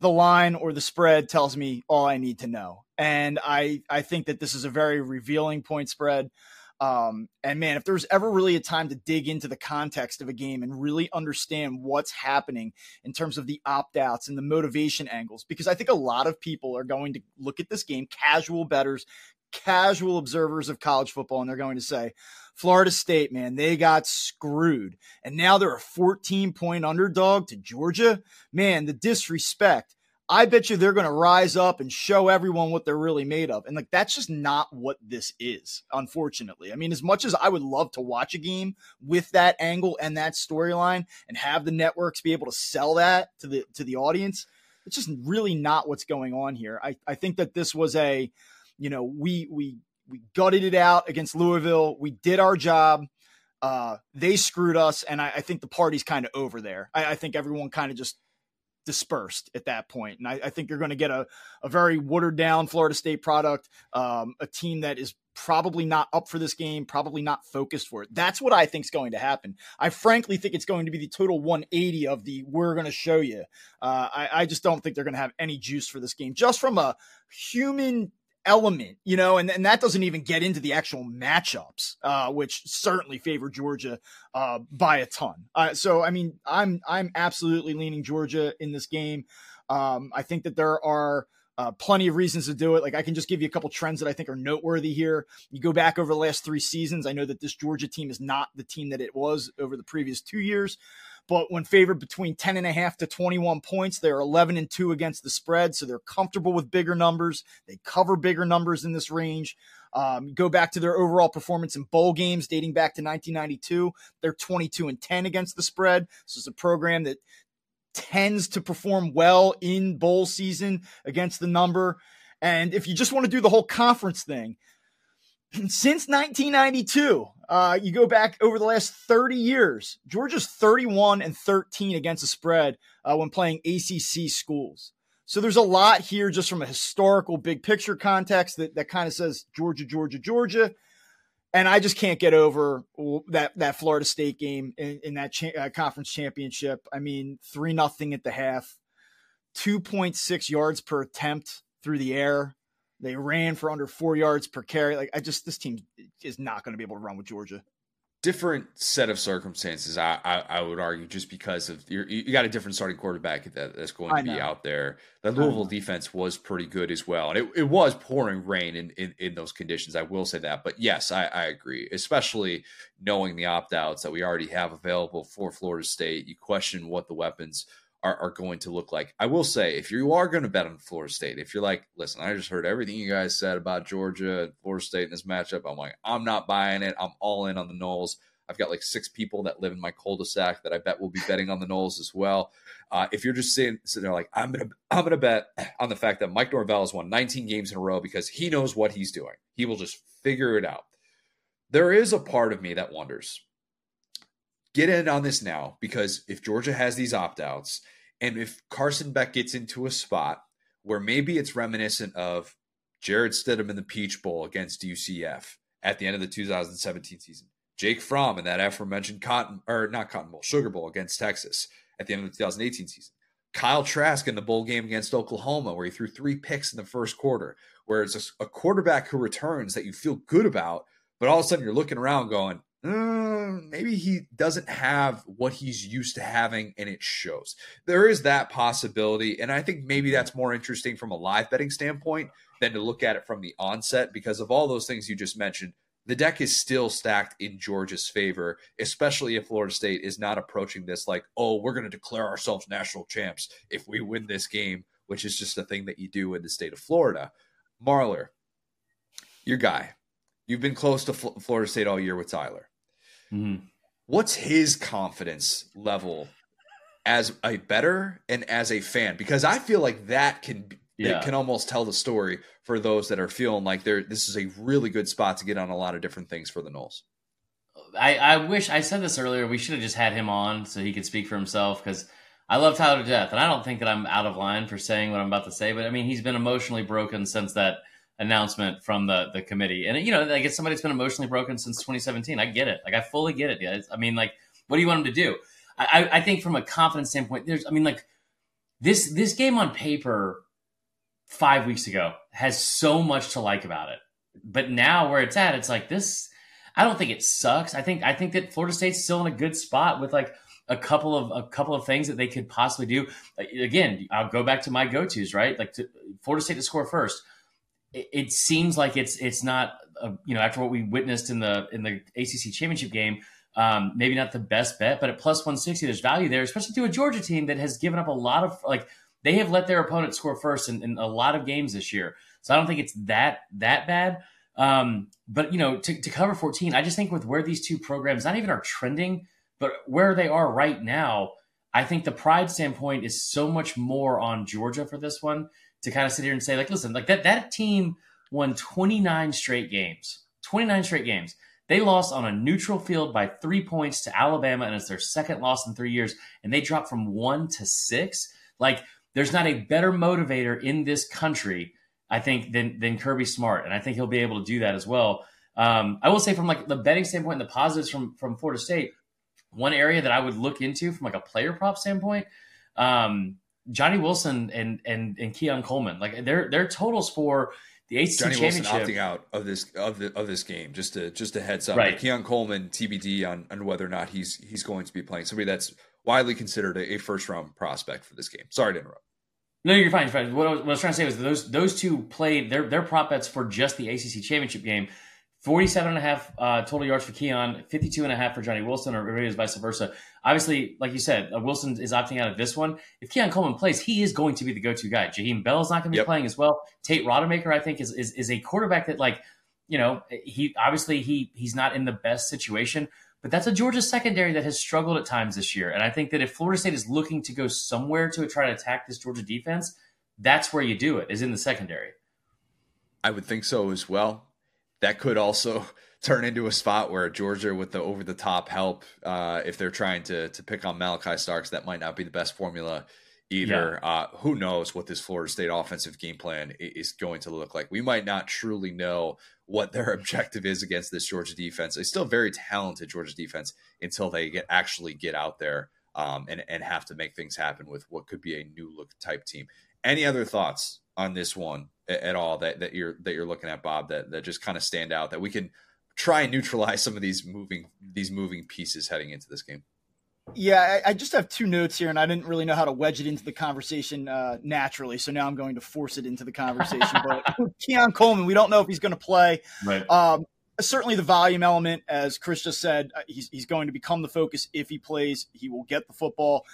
the line or the spread tells me all I need to know. And I, I think that this is a very revealing point spread. Um, and man, if there's ever really a time to dig into the context of a game and really understand what's happening in terms of the opt outs and the motivation angles, because I think a lot of people are going to look at this game, casual betters, casual observers of college football, and they're going to say, Florida State, man, they got screwed. And now they're a 14 point underdog to Georgia. Man, the disrespect. I bet you they're going to rise up and show everyone what they're really made of. And like that's just not what this is, unfortunately. I mean, as much as I would love to watch a game with that angle and that storyline and have the networks be able to sell that to the to the audience, it's just really not what's going on here. I, I think that this was a, you know, we we we gutted it out against Louisville. We did our job. Uh, they screwed us, and I, I think the party's kind of over there. I, I think everyone kind of just dispersed at that point. And I, I think you're going to get a, a very watered down Florida State product, um, a team that is probably not up for this game, probably not focused for it. That's what I think is going to happen. I frankly think it's going to be the total 180 of the we're going to show you. Uh, I, I just don't think they're going to have any juice for this game, just from a human element, you know, and, and that doesn't even get into the actual matchups, uh, which certainly favor Georgia uh, by a ton. Uh, so, I mean, I'm I'm absolutely leaning Georgia in this game. Um, I think that there are uh, plenty of reasons to do it. Like I can just give you a couple trends that I think are noteworthy here. You go back over the last three seasons. I know that this Georgia team is not the team that it was over the previous two years but when favored between 10 and a half to 21 points, they're 11 and 2 against the spread. So they're comfortable with bigger numbers. They cover bigger numbers in this range. Um, go back to their overall performance in bowl games dating back to 1992. They're 22 and 10 against the spread. This is a program that tends to perform well in bowl season against the number. And if you just want to do the whole conference thing, since 1992, uh, you go back over the last 30 years, Georgia's 31 and 13 against the spread uh, when playing ACC schools. So there's a lot here just from a historical big picture context that, that kind of says Georgia, Georgia, Georgia. and I just can't get over that that Florida State game in, in that cha- uh, conference championship. I mean, three nothing at the half, two point six yards per attempt through the air. They ran for under four yards per carry. Like I just this team is not going to be able to run with Georgia different set of circumstances. I, I, I would argue just because of you got a different starting quarterback that, that's going to be out there. The Louisville defense was pretty good as well, and it, it was pouring rain in, in, in those conditions. I will say that, but yes, I, I agree. Especially knowing the opt outs that we already have available for Florida State, you question what the weapons are, are going to look like. I will say, if you are going to bet on Florida State, if you're like, listen, I just heard everything you guys said about Georgia and Florida State in this matchup, I'm like, I'm not buying it. I'm all in on the Noles. I've got like six people that live in my cul-de-sac that I bet will be betting on the Noles as well. Uh, if you're just sitting, sitting there like I'm gonna I'm gonna bet on the fact that Mike Norvell has won 19 games in a row because he knows what he's doing. He will just figure it out. There is a part of me that wonders. Get in on this now because if Georgia has these opt-outs and if Carson Beck gets into a spot where maybe it's reminiscent of Jarrett Stidham in the Peach Bowl against UCF at the end of the 2017 season, Jake Fromm in that aforementioned Cotton or not Cotton Bowl, Sugar Bowl against Texas at the end of the 2018 season. Kyle Trask in the bowl game against Oklahoma, where he threw three picks in the first quarter, where it's a, a quarterback who returns that you feel good about, but all of a sudden you're looking around going, Mm, maybe he doesn't have what he's used to having and it shows. There is that possibility. And I think maybe that's more interesting from a live betting standpoint than to look at it from the onset because of all those things you just mentioned. The deck is still stacked in Georgia's favor, especially if Florida State is not approaching this like, oh, we're going to declare ourselves national champs if we win this game, which is just a thing that you do in the state of Florida. Marlar, your guy, You've been close to Florida State all year with Tyler. Mm-hmm. What's his confidence level as a better and as a fan? Because I feel like that can yeah. can almost tell the story for those that are feeling like they're this is a really good spot to get on a lot of different things for the Noles. I, I wish I said this earlier. We should have just had him on so he could speak for himself because I love Tyler to death, and I don't think that I'm out of line for saying what I'm about to say. But I mean, he's been emotionally broken since that announcement from the the committee. And you know, I guess somebody's been emotionally broken since 2017. I get it. Like I fully get it, guys. I mean, like, what do you want them to do? I, I think from a confidence standpoint, there's I mean, like this this game on paper five weeks ago has so much to like about it. But now where it's at, it's like this I don't think it sucks. I think I think that Florida State's still in a good spot with like a couple of a couple of things that they could possibly do. Again, I'll go back to my go tos, right? Like to, Florida State to score first it, seems like it's it's not a, you know after what we witnessed in the in the ACC championship game. Um, maybe not the best bet, but at plus 160, there's value there, especially to a Georgia team that has given up a lot of like they have let their opponent score first in, in a lot of games this year. So I don't think it's that that bad. Um, but you know, to, to cover 14, I just think with where these two programs not even are trending, but where they are right now, I think the pride standpoint is so much more on Georgia for this one to kind of sit here and say, like, listen, like that that team won 29 straight games. 29 straight games. They lost on a neutral field by three points to Alabama, and it's their second loss in three years. And they dropped from one to six. Like, there's not a better motivator in this country, I think, than than Kirby Smart, and I think he'll be able to do that as well. Um, I will say, from like the betting standpoint, and the positives from from Florida State, one area that I would look into from like a player prop standpoint. Um, Johnny Wilson and and and Keon Coleman, like their their totals for the ACC Championship. Johnny Wilson opting out of this of the of this game. Just to just a heads up. Right. Keon Coleman TBD on on whether or not he's he's going to be playing. Somebody that's widely considered a, a first round prospect for this game. Sorry to interrupt. No, you're fine. You're fine. What, I was, what I was trying to say was those those two played their their prop bets for just the ACC championship game 47 and a half uh, total yards for Keon, 52 and a half for Johnny Wilson, or maybe it's vice versa. Obviously, like you said, uh, Wilson is opting out of this one. If Keon Coleman plays, he is going to be the go-to guy. Jaheim Bell is not going to be yep. playing as well. Tate Rodemaker, I think, is, is is a quarterback that, like, you know, he obviously he he's not in the best situation, but that's a Georgia secondary that has struggled at times this year. And I think that if Florida State is looking to go somewhere to try to attack this Georgia defense, that's where you do it, is in the secondary. I would think so as well that could also turn into a spot where Georgia, with the over the top help, uh, if they're trying to to pick on Malachi Starks, that might not be the best formula either. Yeah. Uh, who knows what this Florida State offensive game plan is going to look like? We might not truly know what their objective is against this Georgia defense. It's still very talented Georgia defense until they get actually get out there um, and and have to make things happen with what could be a new look type team. Any other thoughts on this one at all that, that you're that you're looking at, Bob? That that just kind of stand out that we can try and neutralize some of these moving these moving pieces heading into this game. Yeah, I, I, just have two notes here, and I didn't really know how to wedge it into the conversation uh, naturally, so now I'm going to force it into the conversation. but Keon Coleman, we don't know if he's going to play. Right. Um, certainly, the volume element, as Chris just said, uh, he's he's going to become the focus if he plays. He will get the football.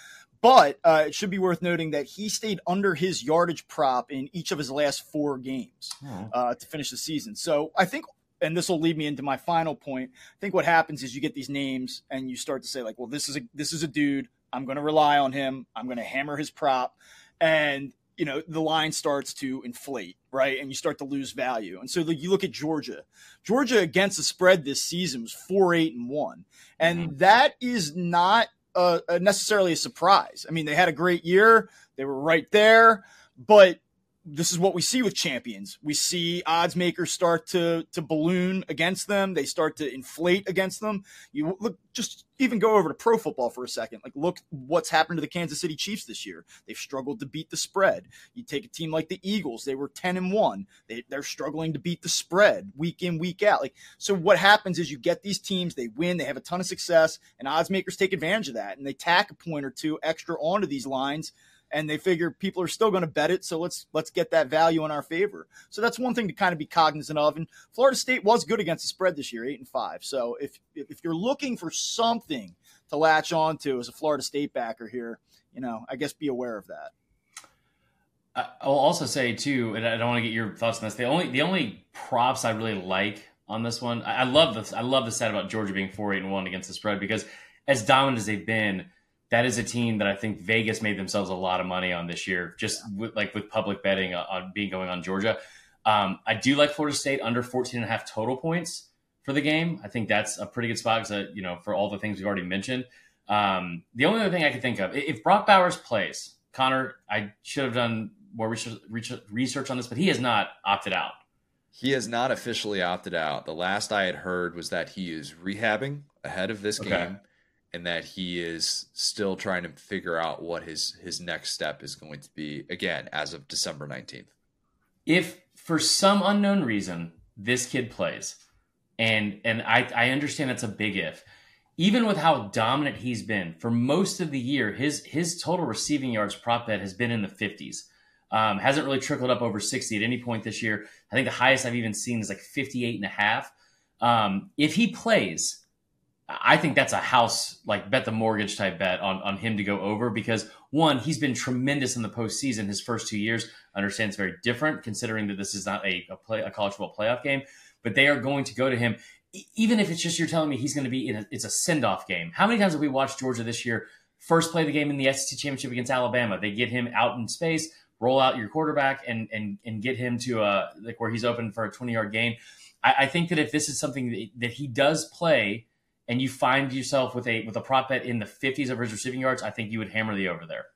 But uh, it should be worth noting that he stayed under his yardage prop in each of his last four games oh. uh, to finish the season. So I think and this will lead me into my final point. I think what happens is you get these names and you start to say like, well, this is a this is a dude. I'm going to rely on him. I'm going to hammer his prop, and you know the line starts to inflate, right? And you start to lose value. And so you look at Georgia. Georgia against the spread this season was four eight and one, and mm-hmm. that is not necessarily a surprise. I mean, they had a great year. They were right there, but this is what we see with champions. We see odds makers start to to balloon against them. They start to inflate against them. You look just even go over to pro football for a second. Like look what's happened to the Kansas City Chiefs this year. They've struggled to beat the spread. You take a team like the Eagles, they were 10 and 1. They they're struggling to beat the spread week in week out. Like so what happens is you get these teams, they win, they have a ton of success, and odds makers take advantage of that and they tack a point or two extra onto these lines and they figure people are still going to bet it so let's let's get that value in our favor so that's one thing to kind of be cognizant of and florida state was good against the spread this year eight and five so if if you're looking for something to latch on to as a florida state backer here you know i guess be aware of that I'll also say too, and I don't want to get your thoughts on this. The only the only props I really like on this one, I, love this. I love the set about Georgia being four eight and one against the spread because as dominant as they've been, that is a team that I think Vegas made themselves a lot of money on this year, just with, like with public betting on being going on Georgia. Um, I do like Florida State under 14 and a half total points for the game. I think that's a pretty good spot because, you know, for all the things we've already mentioned. Um, the only other thing I could think of, if Brock Bowers plays, Connor, I should have done more research on this, but he has not opted out. He has not officially opted out. The last I had heard was that he is rehabbing ahead of this okay. game and that he is still trying to figure out what his his next step is going to be again as of December 19th. If for some unknown reason this kid plays and and I I understand that's a big if even with how dominant he's been for most of the year his his total receiving yards prop bet has been in the 50s. Um, hasn't really trickled up over 60 at any point this year. I think the highest I've even seen is like 58 and a half. Um, if he plays, I think that's a house like bet the mortgage type bet on on him to go over because one, he's been tremendous in the postseason. His first two years, I understand it's very different considering that this is not a a, play, a college football playoff game, but they are going to go to him even if it's just you're telling me he's going to be in a, it's a send off game. How many times have we watched Georgia this year? First play the game in the SEC championship against Alabama, they get him out in space, roll out your quarterback, and and and get him to a like where he's open for a 20 yard gain. I, I think that if this is something that, that he does play and you find yourself with a with a prop bet in the 50s of his receiving yards, I think you would hammer the over there.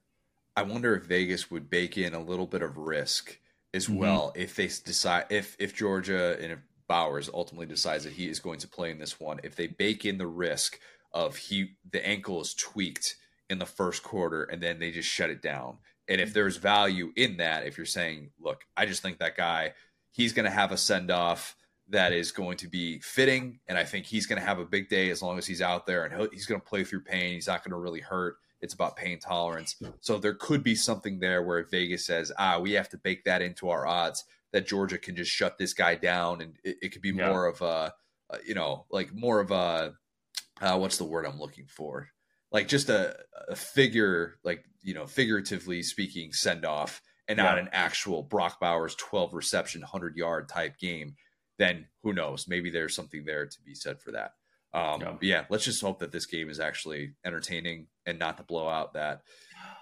I wonder if Vegas would bake in a little bit of risk as mm-hmm. well if they decide if if Georgia and if Bowers ultimately decides that he is going to play in this one. If they bake in the risk of he the ankle is tweaked in the first quarter and then they just shut it down. And if there's value in that, if you're saying, look, I just think that guy, he's going to have a send off that is going to be fitting. And I think he's going to have a big day as long as he's out there and he's going to play through pain. He's not going to really hurt. It's about pain tolerance. So there could be something there where Vegas says, ah, we have to bake that into our odds that Georgia can just shut this guy down. And it, it could be yeah. more of a, you know, like more of a, uh, what's the word I'm looking for? Like just a, a figure, like, you know, figuratively speaking, send off and not yeah. an actual Brock Bowers 12 reception, 100 yard type game then who knows? Maybe there's something there to be said for that. Um, yeah. yeah, let's just hope that this game is actually entertaining and not the blowout that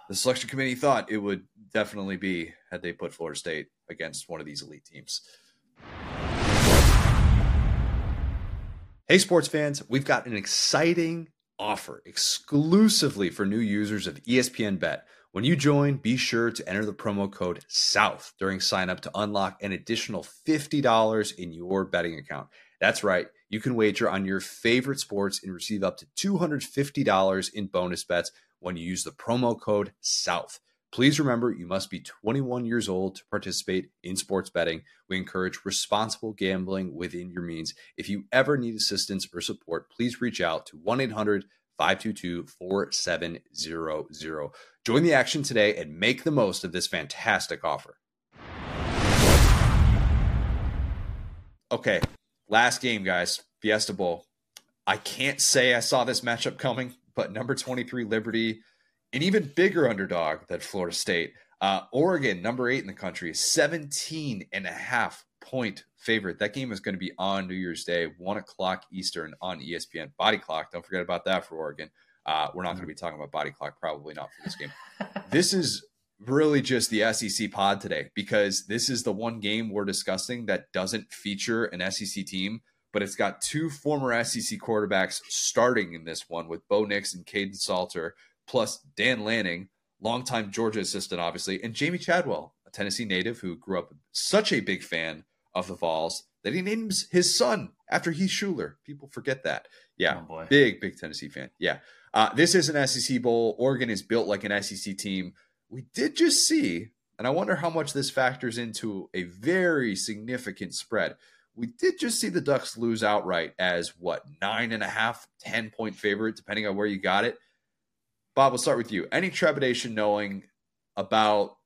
the selection committee thought it would definitely be had they put Florida State against one of these elite teams. Hey, sports fans, we've got an exciting offer exclusively for new users of ESPN Bet When you join, be sure to enter the promo code SOUTH during sign up to unlock an additional $50 in your betting account. That's right, you can wager on your favorite sports and receive up to $250 in bonus bets when you use the promo code SOUTH. Please remember you must be 21 years old to participate in sports betting. We encourage responsible gambling within your means. If you ever need assistance or support, please reach out to 1 800 522 4700. Join the action today and make the most of this fantastic offer. Okay, last game, guys. Fiesta Bowl. I can't say I saw this matchup coming, but number 23 Liberty, an even bigger underdog than Florida State. Uh, Oregon, number eight in the country, 17 and a half point favorite. That game is going to be on New Year's Day, one o'clock Eastern on ESPN. Body clock. Don't forget about that for Oregon. Uh, we're not going to be talking about body clock, probably not for this game. this is really just the SEC pod today because this is the one game we're discussing that doesn't feature an SEC team, but it's got two former SEC quarterbacks starting in this one with Bo Nix and Kaidon Salter, plus Dan Lanning, longtime Georgia assistant, obviously, and Jamey Chadwell, a Tennessee native who grew up such a big fan of the Vols that he names his son after Heath Shuler. People forget that. Yeah, oh big, big Tennessee fan. Yeah. Uh, this is an SEC Bowl. Oregon is built like an SEC team. We did just see, and I wonder how much this factors into a very significant spread. We did just see the Ducks lose outright as what, nine and a half, 10 point favorite, depending on where you got it. Bob, we'll start with you. Any trepidation knowing about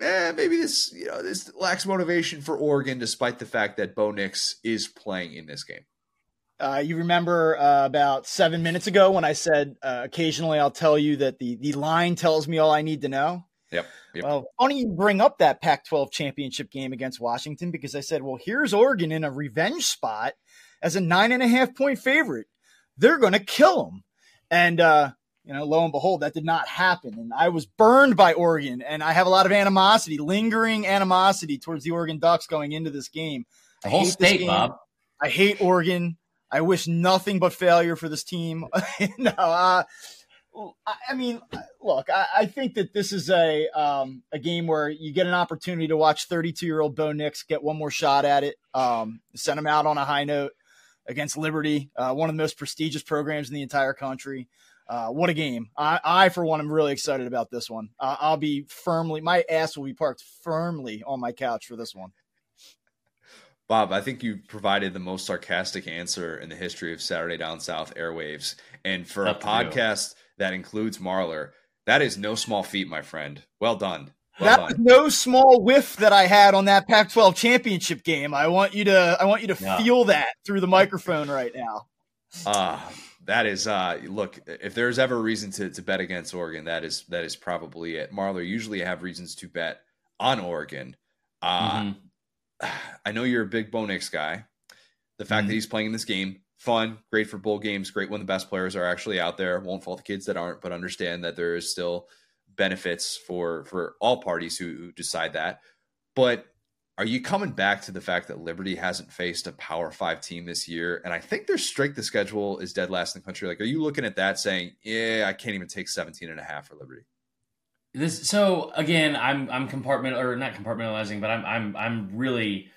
eh, maybe this, you know, this lacks motivation for Oregon, despite the fact that Bo Nix is playing in this game? Uh, you remember uh, about seven minutes ago when I said uh, occasionally I'll tell you that the the line tells me all I need to know. Yep. yep. Well, funny you bring up that Pac-12 championship game against Washington because I said, well, here's Oregon in a revenge spot as a nine and a half point favorite. They're going to kill them, and uh, you know, lo and behold, that did not happen. And I was burned by Oregon, and I have a lot of animosity, lingering animosity towards the Oregon Ducks going into this game. The whole state, Bob. I hate Oregon. I wish nothing but failure for this team. no, uh, I mean, look, I, I, think that this is a um, a game where you get an opportunity to watch 32 year old Bo Nix get one more shot at it, um, send him out on a high note against Liberty, uh, one of the most prestigious programs in the entire country. Uh, what a game! I, I, for one, am really excited about this one. Uh, I'll be firmly, my ass will be parked firmly on my couch for this one. Bob, I think you provided the most sarcastic answer in the history of Saturday Down South airwaves. And for Up a podcast you. that includes Marlar, that is no small feat, my friend. Well done. Well that done. was no small whiff that I had on that Pac-12 championship game. I want you to I want you to yeah. feel that through the microphone right now. Ah, uh, that is uh look, if there's ever a reason to, to bet against Oregon, that is that is probably it. Marlar usually have reasons to bet on Oregon. Uh mm-hmm I know you're a big Bo Nix guy. The fact mm-hmm. that he's playing in this game, fun, great for bowl games, great when the best players are actually out there. Won't fault the kids that aren't, but understand that there is still benefits for for all parties who, who decide that. But are you coming back to the fact that Liberty hasn't faced a Power Five team this year? And I think their strength of schedule is dead last in the country. Like, are you looking at that saying, yeah, I can't even take 17 and a half for Liberty? This so again, I'm I'm compartment or not compartmentalizing, but I'm I'm I'm really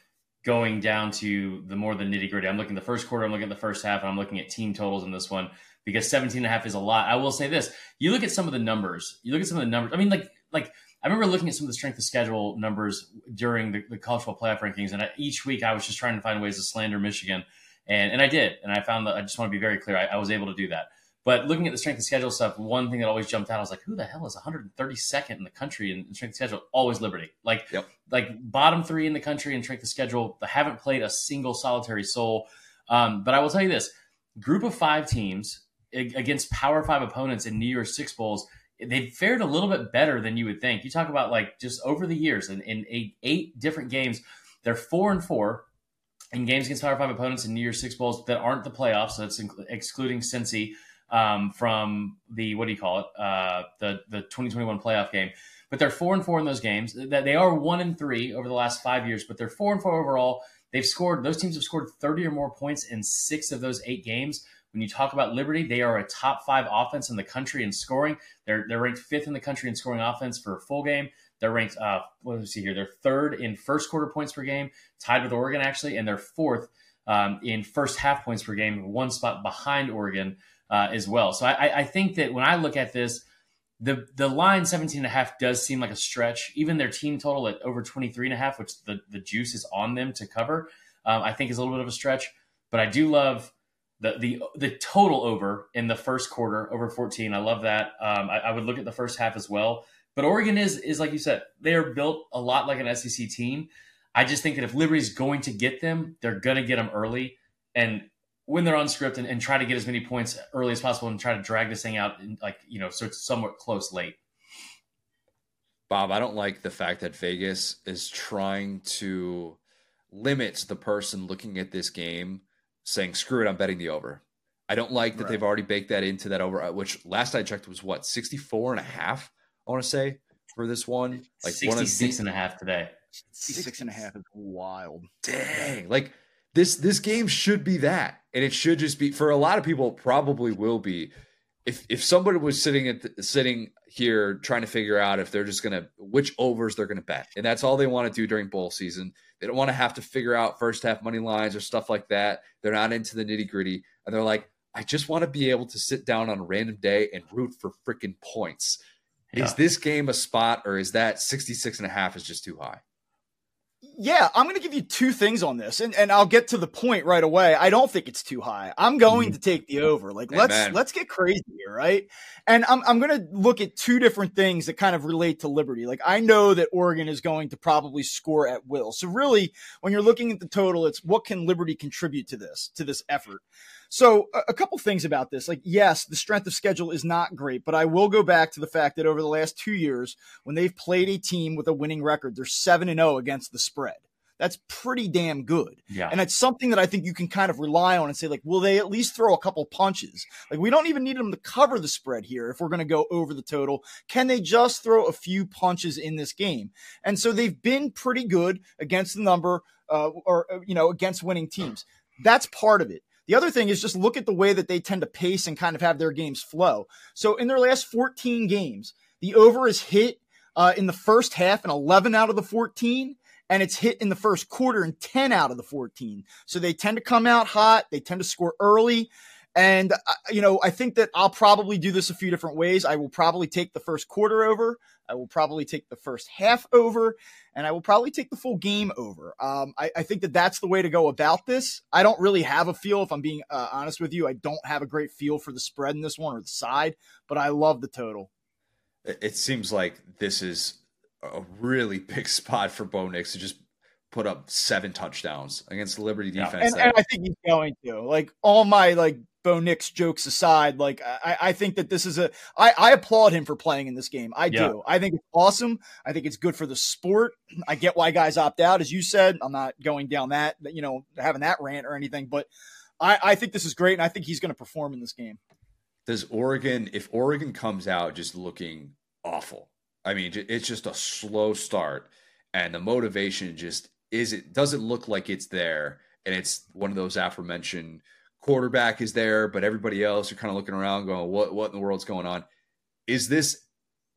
going down to the more the nitty gritty. I'm looking at the first quarter, I'm looking at the first half, and I'm looking at team totals in this one because 17 and a half is a lot. I will say this. You look at some of the numbers, you look at some of the numbers. I mean, like, like I remember looking at some of the strength of schedule numbers during the, the college football playoff rankings. And I, each week I was just trying to find ways to slander Michigan. And, and I did. And I found that I just want to be very clear. I, I was able to do that. But looking at the strength of schedule stuff, one thing that always jumped out, I was like, who the hell is 132nd in the country in strength of schedule? Always Liberty. Like, yep. like bottom three in the country in strength of schedule. They haven't played a single solitary soul. Um, but I will tell you this group of five teams against power five opponents in New Year's Six Bowls, they've fared a little bit better than you would think. You talk about like just over the years in, in eight, eight different games, they're four and four in games against power five opponents in New Year's Six Bowls that aren't the playoffs. So that's excluding Cincy um, from the what do you call it uh, the the 2021 playoff game. But they're four and four in those games. That they are one and three over the last five years, but they're four and four overall. They've scored, those teams have scored 30 or more points in six of those eight games. When you talk about Liberty, they are a top five offense in the country in scoring. They're, they're ranked fifth in the country in scoring offense for a full game. They're ranked, uh, what do we see here? They're third in first quarter points per game, tied with Oregon, actually, and they're fourth um, in first half points per game, one spot behind Oregon uh, as well. So I, I think that when I look at this, the the line 17 and a half does seem like a stretch. Even their team total at over 23 and a half, which the, the juice is on them to cover, um, I think is a little bit of a stretch. But I do love the the the total over in the first quarter over 14. I love that. Um, I, I, would look at the first half as well. But Oregon is is like you said, they are built a lot like an SEC team. I just think that if Liberty's going to get them, they're going to get them early. And when they're on script and, and, try to get as many points early as possible and try to drag this thing out like you know so it's somewhat close late bob i don't like the fact that vegas is trying to limit the person looking at this game saying screw it i'm betting the over i don't like that right. they've already baked that into that over uh, which last i checked was what 64 and a half i want to say for this one like 66 one of the, and a half today Six and a half is wild dang like this this game should be that, and it should just be for a lot of people. Probably will be. If if somebody was sitting at the, sitting here trying to figure out if they're just gonna which overs they're gonna bet, and that's all they want to do during bowl season. They don't want to have to figure out first half money lines or stuff like that. They're not into the nitty gritty, and they're like, I just want to be able to sit down on a random day and root for freaking points. Yeah. Is this game a spot, or is that 66 and a half is just too high? Yeah, I'm going to give you two things on this, and, and I'll get to the point right away. I don't think it's too high. I'm going mm-hmm. to take the over. Like let's let's get crazy here, right? And I'm I'm going to look at two different things that kind of relate to Liberty. Like I know that Oregon is going to probably score at will. So really, when you're looking at the total, it's what can Liberty contribute to this to this effort. So a, a couple things about this. Like, yes, the strength of schedule is not great, but I will go back to the fact that over the last two years, when they've played a team with a winning record, they're seven and zero oh against the spread. That's pretty damn good. Yeah. And it's something that I think you can kind of rely on and say, like, will they at least throw a couple punches? Like, we don't even need them to cover the spread here if we're going to go over the total. Can they just throw a few punches in this game? And so they've been pretty good against the number, uh, or, you know, against winning teams. That's part of it. The other thing is just look at the way that they tend to pace and kind of have their games flow. So in their last 14 games, the over is hit uh, in the first half in 11 out of the 14, and it's hit in the first quarter in 10 out of the 14. So they tend to come out hot, they tend to score early. And, uh, you know, I think that I'll probably do this a few different ways. I will probably take the first quarter over. I will probably take the first half over and I will probably take the full game over. Um, I, I, think that that's the way to go about this. I don't really have a feel, if I'm being uh, honest with you. I don't have a great feel for the spread in this one or the side, but I love the total. It seems like this is a really big spot for Bo Nix to just put up seven touchdowns against the Liberty defense. Yeah. And, and, I think he's going to. Like all my like Bo Nix jokes aside, like I, I think that this is a I, I applaud him for playing in this game. I yeah. do. I think it's awesome. I think it's good for the sport. I get why guys opt out, as you said. I'm not going down that, you know, having that rant or anything, but I, I think this is great, and I think he's going to perform in this game. Does Oregon, if Oregon comes out just looking awful, I mean, it's just a slow start, and the motivation just is it doesn't look like it's there, and it's one of those aforementioned quarterback is there, but everybody else you're kind of looking around going, what what in the world's going on? Is this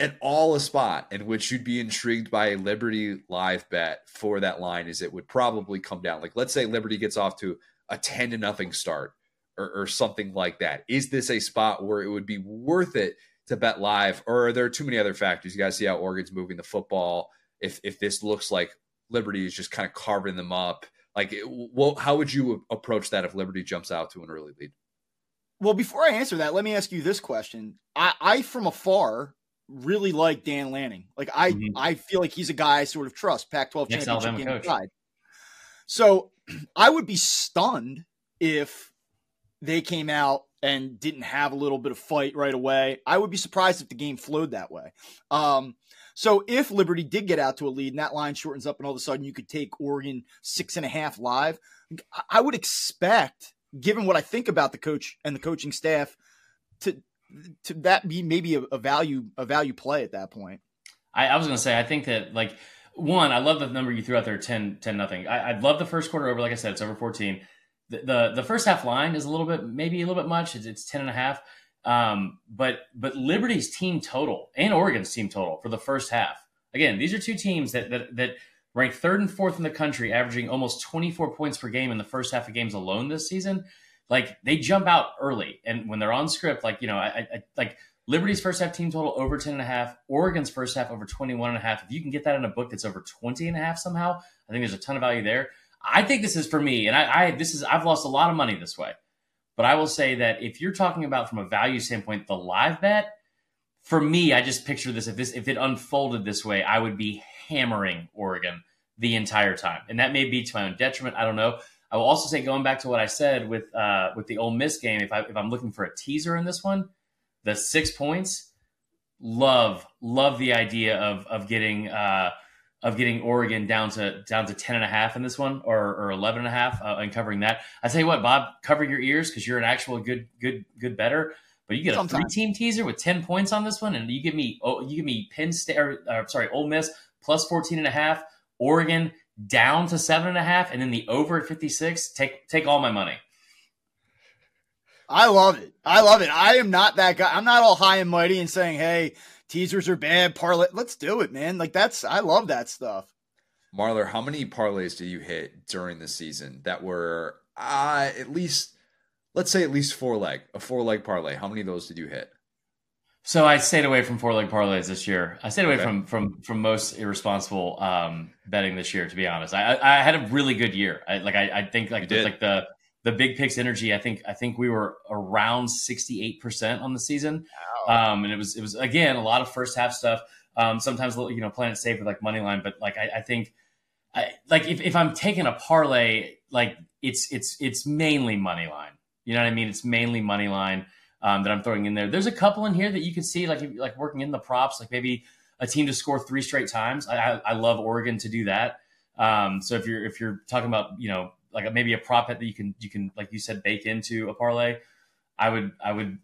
at all a spot in which you'd be intrigued by a Liberty live bet for that line? Is it would probably come down. Like let's say Liberty gets off to a 10 to nothing start or, or something like that. Is this a spot where it would be worth it to bet live? Or are there too many other factors? You guys see how Oregon's moving the football. If if this looks like Liberty is just kind of carving them up like, well, how would you approach that if Liberty jumps out to an early lead? Well, before I answer that, let me ask you this question. I, I from afar, really like Dan Lanning. Like, I, mm-hmm. I feel like he's a guy I sort of trust. Pac-12 Next championship game side. So, I would be stunned if they came out and didn't have a little bit of fight right away. I would be surprised if the game flowed that way. Um, so if Liberty did get out to a lead and that line shortens up and all of a sudden you could take Oregon six and a half live, I would expect, given what I think about the coach and the coaching staff, to to that be maybe a, a value a value play at that point. I, I was going to say I think that like one, I love the number you threw out there 10, 10 nothing. I, I love the first quarter over. Like I said, it's over 14. The, the, first half line is a little bit, maybe a little bit much. It's, it's 10 and a half. Um, but, but Liberty's team total and Oregon's team total for the first half. Again, these are two teams that, that, that ranked third and fourth in the country, averaging almost 24 points per game in the first half of games alone this season. Like they jump out early. And when they're on script, like, you know, I, I like Liberty's first half team total over 10 and a half, Oregon's first half over 21 and a half. If you can get that in a book that's over 20 and a half somehow, I think there's a ton of value there. I think this is for me, and I, I this is I've lost a lot of money this way. But I will say that if you're talking about from a value standpoint, the live bet, for me, I just picture this if this if it unfolded this way, I would be hammering Oregon the entire time. And that may be to my own detriment. I don't know. I will also say, going back to what I said with uh, with the Ole Miss game, if I if I'm looking for a teaser in this one, the six points, love love the idea of of getting uh, of getting Oregon down to down to 10 and a half in this one or, or 11 and a half uh, and covering that. I tell you what, Bob, cover your ears because you're an actual good good good bettor. But you get a three team teaser with 10 points on this one, and you give me oh you give me Penn State or uh, sorry Ole Miss plus 14 and a half, Oregon down to seven and a half, and then the over at 56. Take take all my money. I love it. I love it. I am not that guy. I'm not all high and mighty and saying, "Hey, teasers are bad." Parlay, let's do it, man. Like that's I love that stuff. Marlar, how many parlays did you hit during the season that were uh, at least, let's say, at least four leg, a four leg parlay? How many of those did you hit? So I stayed away from four leg parlays this year. I stayed away okay. from from from most irresponsible um, betting this year. To be honest, I I had a really good year. I, like I, I think like just like the the big picks energy, I think I think we were around sixty eight percent on the season, wow. um, and it was it was again a lot of first half stuff. Um, sometimes you know playing it safe with like money line, but like I, I think, I, like if, if I'm taking a parlay, like it's it's it's mainly money line. You know what I mean? It's mainly money line um, that I'm throwing in there. There's a couple in here that you can see like like working in the props, like maybe a team to score three straight times. I, I, I love Oregon to do that. Um, so if you're if you're talking about you know like a, maybe a prop bet that you can you can like you said bake into a parlay, I would I would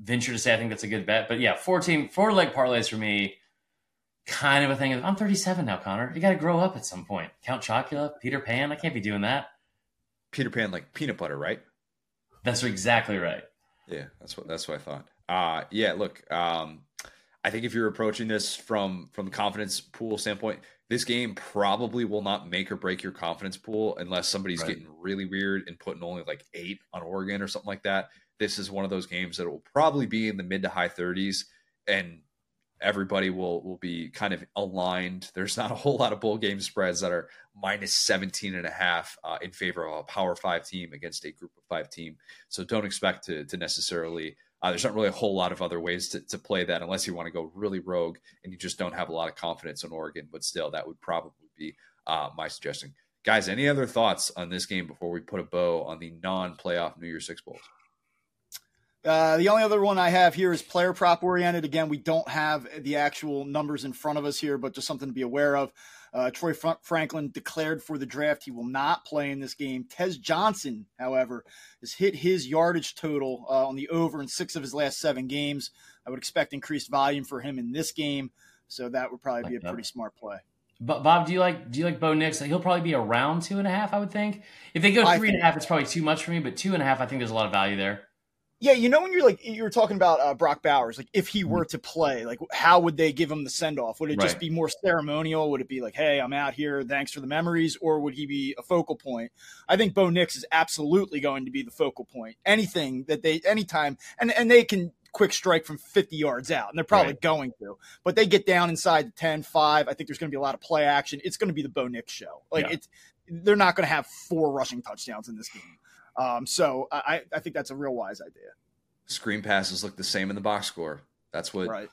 venture to say I think that's a good bet. But yeah, four team four leg parlays for me, kind of a thing. I'm 37 now, Connor. You got to grow up at some point. Count Chocula, Peter Pan. I can't be doing that. Peter Pan like peanut butter, right? That's exactly right. Yeah, that's what that's what I thought. Uh yeah, look, um I think if you're approaching this from from the confidence pool standpoint, this game probably will not make or break your confidence pool unless somebody's right. getting really weird and putting only like eight on Oregon or something like that. This is one of those games that will probably be in the mid to high 30s and everybody will will be kind of aligned. There's not a whole lot of bowl game spreads that are minus 17 and a half uh, in favor of a power five team against a group of five team. So don't expect to, to necessarily uh, there's not really a whole lot of other ways to, to play that unless you want to go really rogue and you just don't have a lot of confidence in Oregon. But still, that would probably be uh, my suggestion. Guys, any other thoughts on this game before we put a bow on the non playoff New Year's Six Bowls? Uh, the only other one I have here is player prop oriented. Again, we don't have the actual numbers in front of us here, but just something to be aware of. Uh, Troy Franklin declared for the draft. He will not play in this game. Tez Johnson, however, has hit his yardage total uh, on the over in six of his last seven games. I would expect increased volume for him in this game, so that would probably be a pretty smart play. But Bob, do you like do you like Bo Nix? He'll probably be around two and a half, I would think. If they go three and a half, it's probably too much for me. But two and a half, I think there's a lot of value there. Yeah, you know when you're like you were talking about uh, Brock Bowers, like if he were mm-hmm. to play, like how would they give him the send off? Would it right. just be more ceremonial? Would it be like, "Hey, I'm out here, thanks for the memories," or would he be a focal point? I think Bo Nix is absolutely going to be the focal point. Anything that they, anytime, and and they can quick strike from 50 yards out, and they're probably right. going to, but they get down inside the 10, 5. I think there's going to be a lot of play action. It's going to be the Bo Nix show. Like yeah. it's, they're not going to have four rushing touchdowns in this game. Um, so I, I think that's a real wise idea. Screen passes look the same in the box score. That's what right.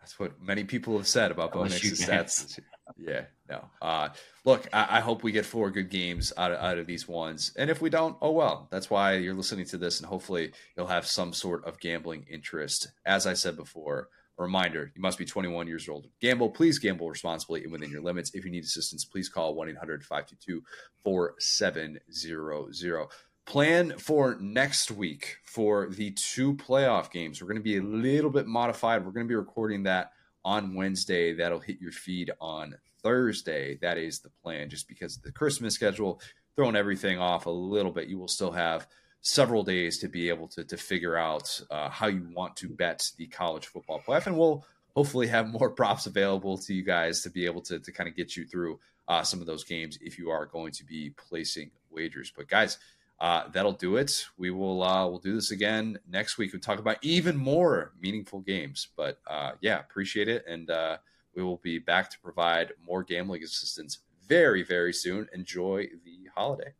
that's what many people have said about Bo Nix's stats. yeah, no. Uh, look, I, I, hope we get four good games out of, out of these ones, and if we don't, oh well. That's why you're listening to this, and hopefully you'll have some sort of gambling interest. As I said before, a reminder: you must be 21 years old. Gamble, please gamble responsibly and within your limits. If you need assistance, please call 1 800 522 4700 plan for next week for the two playoff games. We're going to be a little bit modified. We're going to be recording that on Wednesday. That'll hit your feed on Thursday. That is the plan, just because of the Christmas schedule, throwing everything off a little bit. You will still have several days to be able to, to figure out uh, how you want to bet the college football playoff. And we'll hopefully have more props available to you guys to be able to, to kind of get you through uh, some of those games if you are going to be placing wagers. But guys, uh, that'll do it. We will uh, we'll do this again next week. We'll talk about even more meaningful games. But uh, yeah, appreciate it, and uh, we will be back to provide more gambling assistance very very soon. Enjoy the holiday.